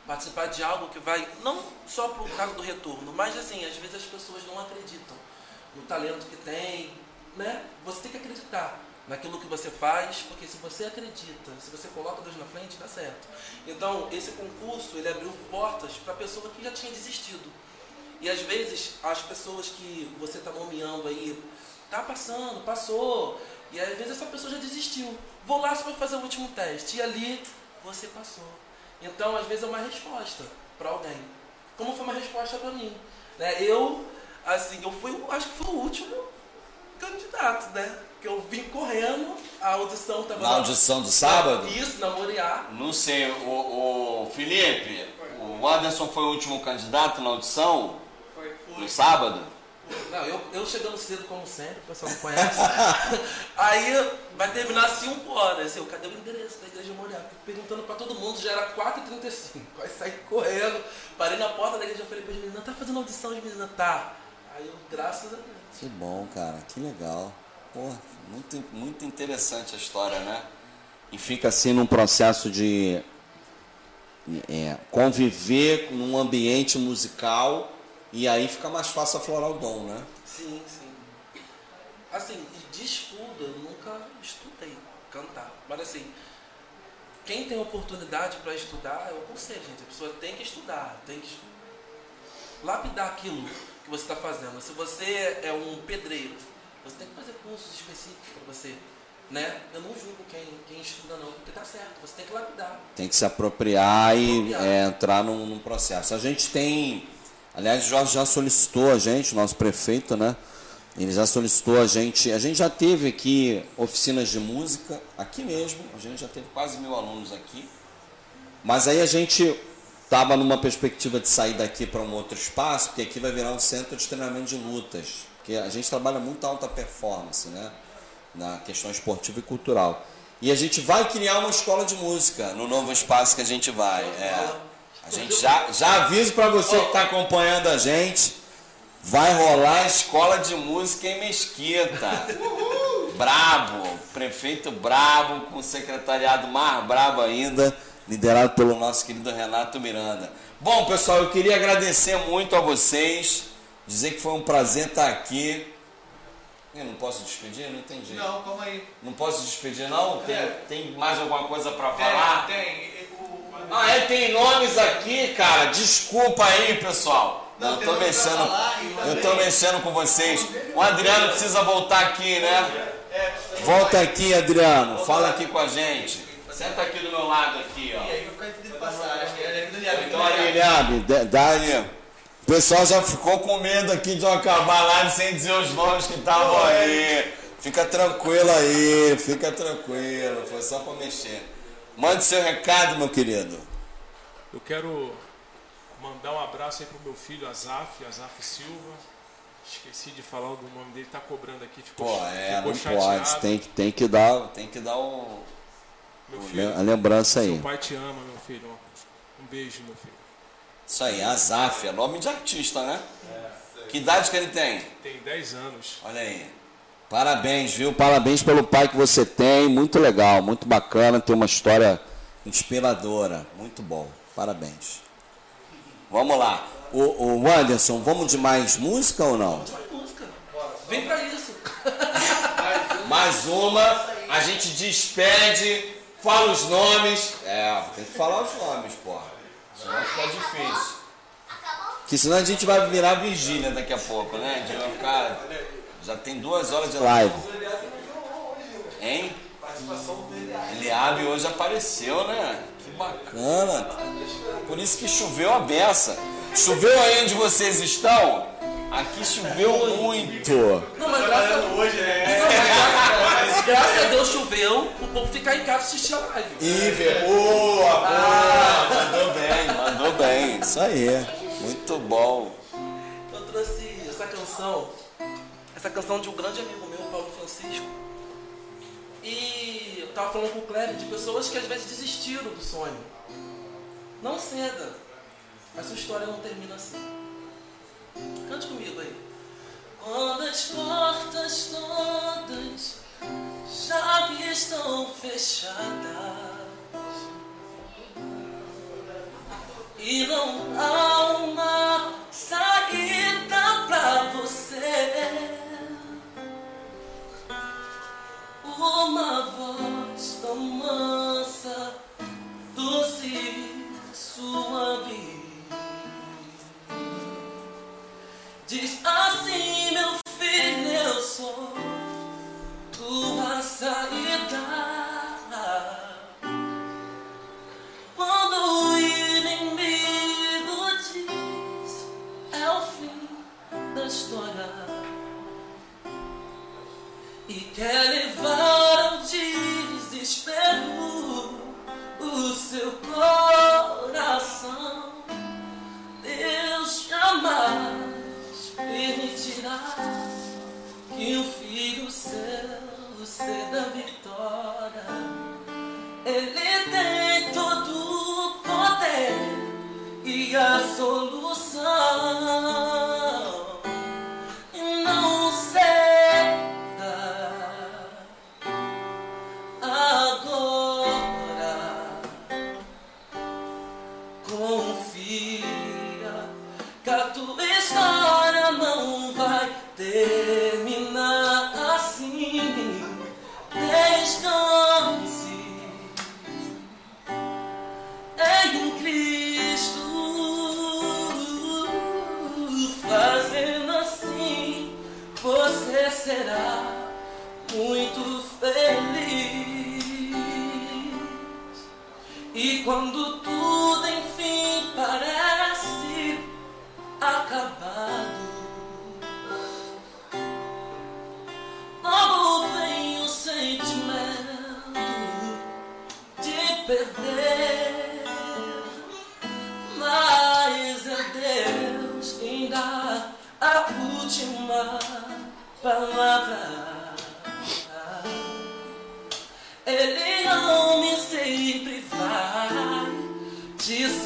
participar de algo que vai, não só por causa do retorno, mas assim, às vezes as pessoas não acreditam no talento que tem, né? Você tem que acreditar naquilo que você faz, porque se você acredita, se você coloca Deus na frente, dá certo. Então, esse concurso, ele abriu portas para pessoa que já tinha desistido. E às vezes as pessoas que você está nomeando aí, tá passando, passou, e às vezes essa pessoa já desistiu. Vou lá só para fazer o último teste. E ali você passou. Então, às vezes é uma resposta para alguém. Como foi uma resposta para mim. Né? Eu, assim, eu fui, o- acho que foi o último candidato, né? Que eu vim correndo, a audição estava Na audição do sábado? Isso, na Moriá. Não sei, o, o Felipe, o Anderson foi o último candidato na audição Foi, foi. no sábado? Não, eu, eu chegando cedo como sempre, o pessoal não conhece. Aí vai terminar às 5 horas. Eu, cadê o endereço da igreja Moriá? Fico Perguntando pra todo mundo, já era 4h35. Aí saí correndo, parei na porta da igreja e falei pra meninas, tá fazendo audição de menina? Tá. Aí eu, graças a Deus. Que bom, cara, que legal. Porra, muito, muito interessante a história, né? E fica assim num processo de é, conviver num ambiente musical e aí fica mais fácil aflorar o dom, né? Sim, sim. Assim, de estudo, eu nunca estudei cantar. Mas assim, quem tem oportunidade para estudar, eu aconselho, gente. A pessoa tem que estudar, tem que lapidar aquilo que você está fazendo. Se você é um pedreiro, você tem que fazer cursos específicos para você né? Eu não julgo quem, quem estuda não, porque tá certo, você tem que lapidar. Tem que se apropriar e Apropriar. é, entrar num, num processo. A gente tem. Aliás, o Jorge já solicitou a gente, nosso prefeito, né? Ele já solicitou a gente. A gente já teve aqui oficinas de música, aqui mesmo. A gente já teve quase mil alunos aqui. Mas aí a gente estava numa perspectiva de sair daqui para um outro espaço, porque aqui vai virar um centro de treinamento de lutas. Porque a gente trabalha muito alta performance, né? Na questão esportiva e cultural. E a gente vai criar uma escola de música no novo espaço que a gente vai. É. A gente já, já aviso para você que está acompanhando a gente. Vai rolar a escola de música em Mesquita. Brabo, prefeito brabo, com o secretariado mais brabo ainda, liderado pelo nosso querido Renato Miranda. Bom, pessoal, eu queria agradecer muito a vocês, dizer que foi um prazer estar aqui. Eu não posso despedir? Não entendi. Não, calma aí. Não posso despedir, não? Tem, É. tem mais alguma coisa para falar? tem. O, Ah, é, tem nomes aqui, cara. Desculpa aí, pessoal. Não, eu tô mexendo. falar Eu tô mexendo com vocês. O Adriano precisa voltar aqui, né? Volta aqui, Adriano. Fala aqui com a gente. Senta aqui do meu lado aqui, ó. aí. É. Então, aí, Guilherme, dá- aí. O pessoal já ficou com medo aqui de eu acabar live sem dizer os nomes que estavam ali. Fica tranquilo aí, fica tranquilo. Foi só pra mexer. Mande seu recado, meu querido. Eu quero mandar um abraço aí pro meu filho Azaf, Azaf Silva. Esqueci de falar do nome dele, tá cobrando aqui, ficou, Pô, é, ficou não chateado. pode. Tem que, tem que dar, tem que dar o, Meu o- filho, a lembrança aí. seu pai te ama, meu filho. Um beijo, meu filho. Isso aí, Azaf, é nome de artista, né? Que idade que ele tem? Tem 10 anos. Olha aí. Parabéns, viu? Parabéns pelo pai que você tem. Muito legal, muito bacana. Tem uma história inspiradora. Muito bom. Parabéns. Vamos lá. O, o Anderson, vamos de mais música ou não? Vai música. Vem pra isso. Mais uma. A gente despede, fala os nomes. É, tem que falar os nomes, porra. Senão fica difícil. Que senão a gente vai virar vigília daqui a pouco, né? A gente vai ficar. Já tem duas horas de live. Hein? Eliabe hoje apareceu, né? Que bacana. Por isso que choveu a beça. Choveu aí onde vocês estão? Aqui choveu muito. Não, mas graças, a... Hoje é. mas graças, a Deus choveu, o povo ficar em casa assistir a live. Iver, boa, boa. Mandou bem, mandou bem. Isso aí. Muito bom. Eu trouxe essa canção, essa canção de um grande amigo meu, Paulo Francisco. E eu tava falando com o Kleber de pessoas que às vezes desistiram do sonho. Não ceda. A sua história não termina assim. Cante comigo aí. Quando as portas todas já estão fechadas e não há uma Uma voz tão mansa, doce suave. Diz assim, meu filho, eu sou tua saída. Quando o inimigo diz é o fim da história e quer levar ao desespero o seu coração, Deus jamais permitirá que um filho seu ceda a vitória. Ele tem todo o poder e a solução.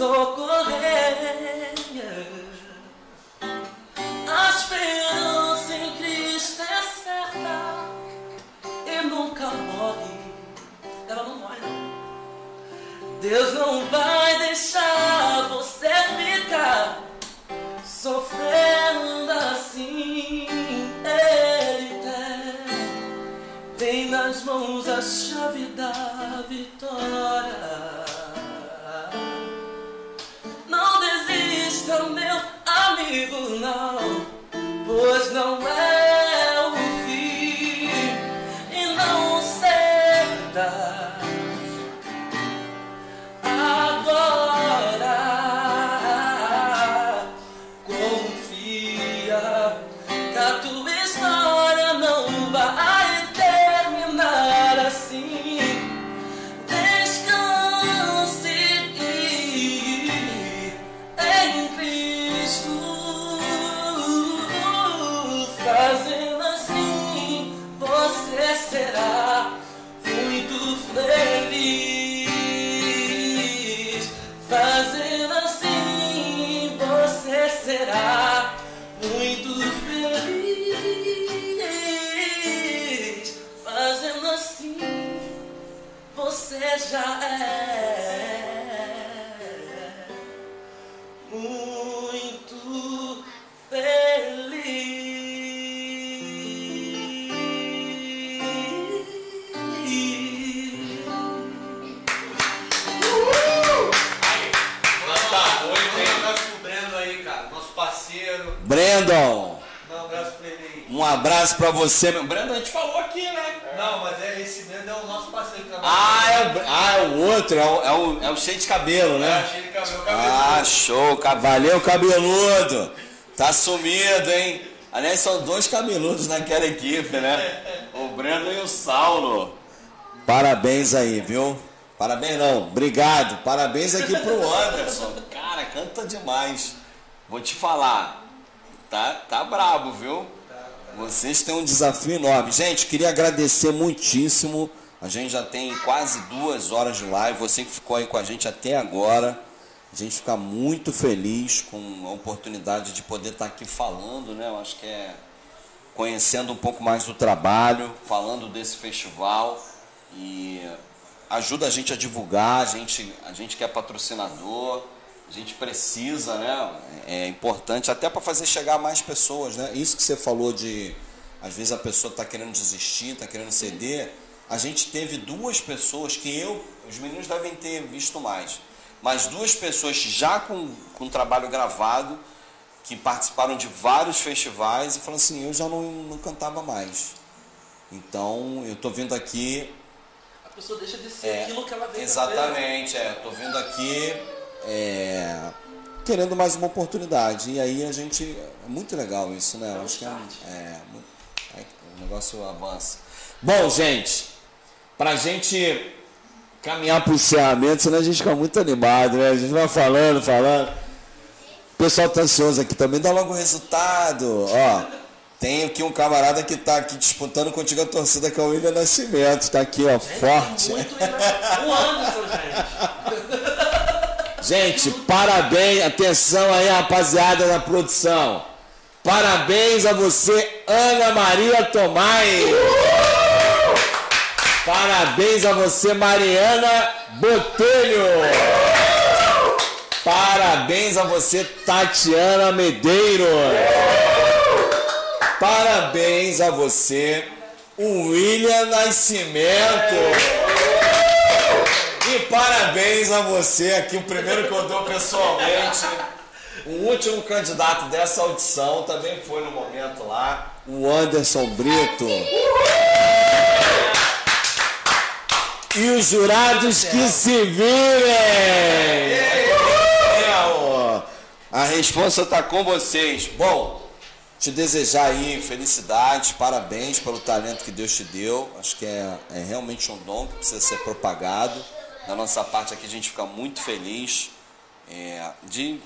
Socorrer. A esperança em Cristo é certa e nunca morre. Ela não morre, não. Deus não vai deixar você ficar sofrendo assim. Ele tem, tem nas mãos a chave da vitória. Não, pois não é Brandon, um abraço pra ele aí. um abraço pra você, meu. Brandon, a gente falou aqui, né? Não, mas é, esse Breno é o nosso parceiro que trabalha. Ah, é o, ah, é o outro, é o, é, o, é o cheio de cabelo, né? achei ele cabelo, cabelo. Ah, show, valeu cabeludo. Tá sumido, hein? Aliás, são dois cabeludos naquela equipe, né? O Brandon e o Saulo. Parabéns aí, viu? Parabéns não, obrigado. Parabéns aqui pro Anderson. Cara, canta demais. Vou te falar, tá, tá brabo, viu? Vocês têm um desafio enorme. Gente, queria agradecer muitíssimo. A gente já tem quase duas horas de live. Você que ficou aí com a gente até agora. A gente fica muito feliz com a oportunidade de poder estar aqui falando, né? Eu acho que é conhecendo um pouco mais do trabalho, falando desse festival e ajuda a gente a divulgar, a gente, a gente que é patrocinador, a gente precisa, né? É importante até para fazer chegar mais pessoas, né? Isso que você falou de às vezes a pessoa está querendo desistir, está querendo ceder. A gente teve duas pessoas que eu, os meninos devem ter visto mais, mas duas pessoas já com, com trabalho gravado que participaram de vários festivais e falaram assim, eu já não, não cantava mais. Então eu tô vindo aqui A pessoa deixa de ser É, aquilo que ela veio pra Exatamente, é. Tô vindo aqui é, querendo mais uma oportunidade. E aí a gente. É muito legal isso, né? Eu acho que é, um- é, é, o negócio avança. Bom, gente, pra gente caminhar pro encerramento, senão a gente fica muito animado, né? A gente vai falando, falando. O pessoal tá ansioso aqui também, dá logo o resultado. Ó, tem aqui um camarada que tá aqui disputando contigo a torcida, que é o William Nascimento. Tá aqui, ó, forte. Muito ainda. O Anderson, gente. Gente, parabéns, atenção aí, rapaziada da produção. Parabéns a você, Ana Maria Tomai. Parabéns a você, Mariana Botelho. Parabéns a você, Tatiana Medeiros. Parabéns a você, William Nascimento. E parabéns a você aqui, o primeiro que eu dou pessoalmente. O último candidato dessa audição também foi no momento lá, o Anderson Brito. E os jurados que se virem! É. A resposta está com vocês. Bom, te desejar aí felicidade, parabéns pelo talento que Deus te deu. Acho que é, é realmente um dom que precisa ser propagado. Da nossa parte aqui a gente fica muito feliz é, de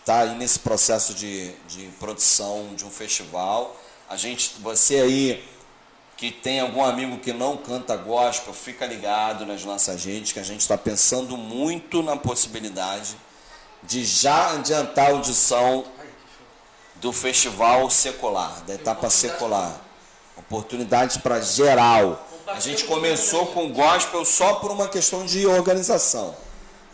estar aí nesse processo de, de produção de um festival. A gente, você aí que tem algum amigo que não canta gospel, fica ligado nas nossas redes, que a gente está pensando muito na possibilidade de já adiantar a audição do festival secular, da etapa secular. Oportunidades para geral. A gente começou com gospel só por uma questão de organização.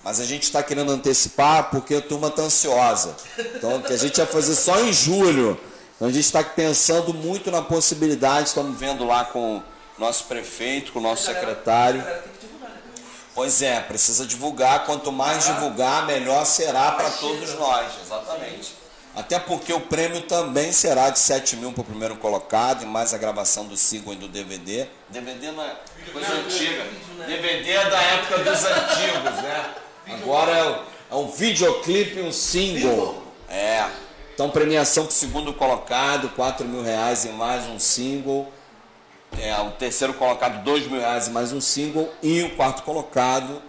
Mas a gente está querendo antecipar porque a turma está ansiosa. Então, que a gente ia fazer só em julho. Então, a gente está pensando muito na possibilidade, estamos vendo lá com o nosso prefeito, com o nosso secretário. Pois é, precisa divulgar. Quanto mais divulgar, melhor será para todos nós. Exatamente. Até porque o prêmio também será de 7 mil para o primeiro colocado, e mais a gravação do single e do DVD. DVD não é coisa antiga. DVD é da época dos antigos, né? Agora é, o- é um videoclipe e um single. É. Então, premiação para o segundo colocado, 4 mil reais e mais um single. É, o terceiro colocado, 2 mil reais e mais um single. E o quarto colocado,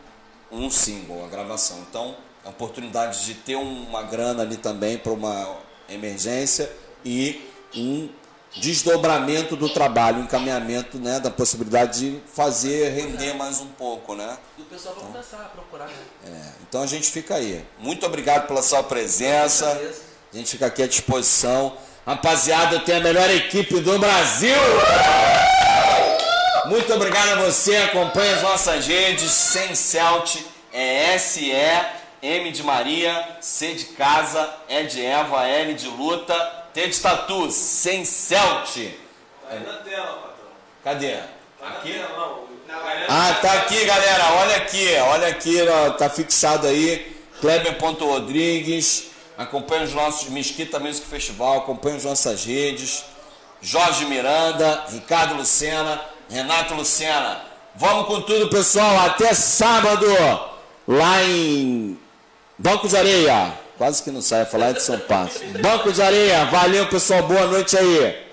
um single, a gravação. Então, a oportunidade de ter uma grana ali também para uma emergência e um desdobramento do trabalho, um encaminhamento né, da possibilidade de fazer render mais um pouco, né? E o pessoal vai começar a procurar, né? É, então a gente fica aí. Muito obrigado pela sua presença. A gente fica aqui à disposição. Rapaziada, eu tenho a melhor equipe do Brasil. Muito obrigado a você. Acompanhe as nossas redes. Sem Celt é S E M de Maria, C de casa, E de Eva, L de luta, T de tatu. Sem Celt. Aí na tela, patrão. Cadê? Tá na tela, não. Ah, tá aqui, galera. Olha aqui, olha aqui, ó, tá fixado aí. Kleber.rodrigues. Acompanha os nossos Mesquita Music Festival, acompanha as nossas redes. Jorge Miranda, Ricardo Lucena, Renato Lucena. Vamos com tudo, pessoal. Até sábado, lá em Banco de Areia. Quase que não sai a falar de São Paulo. Banco de Areia. Valeu, pessoal. Boa noite aí.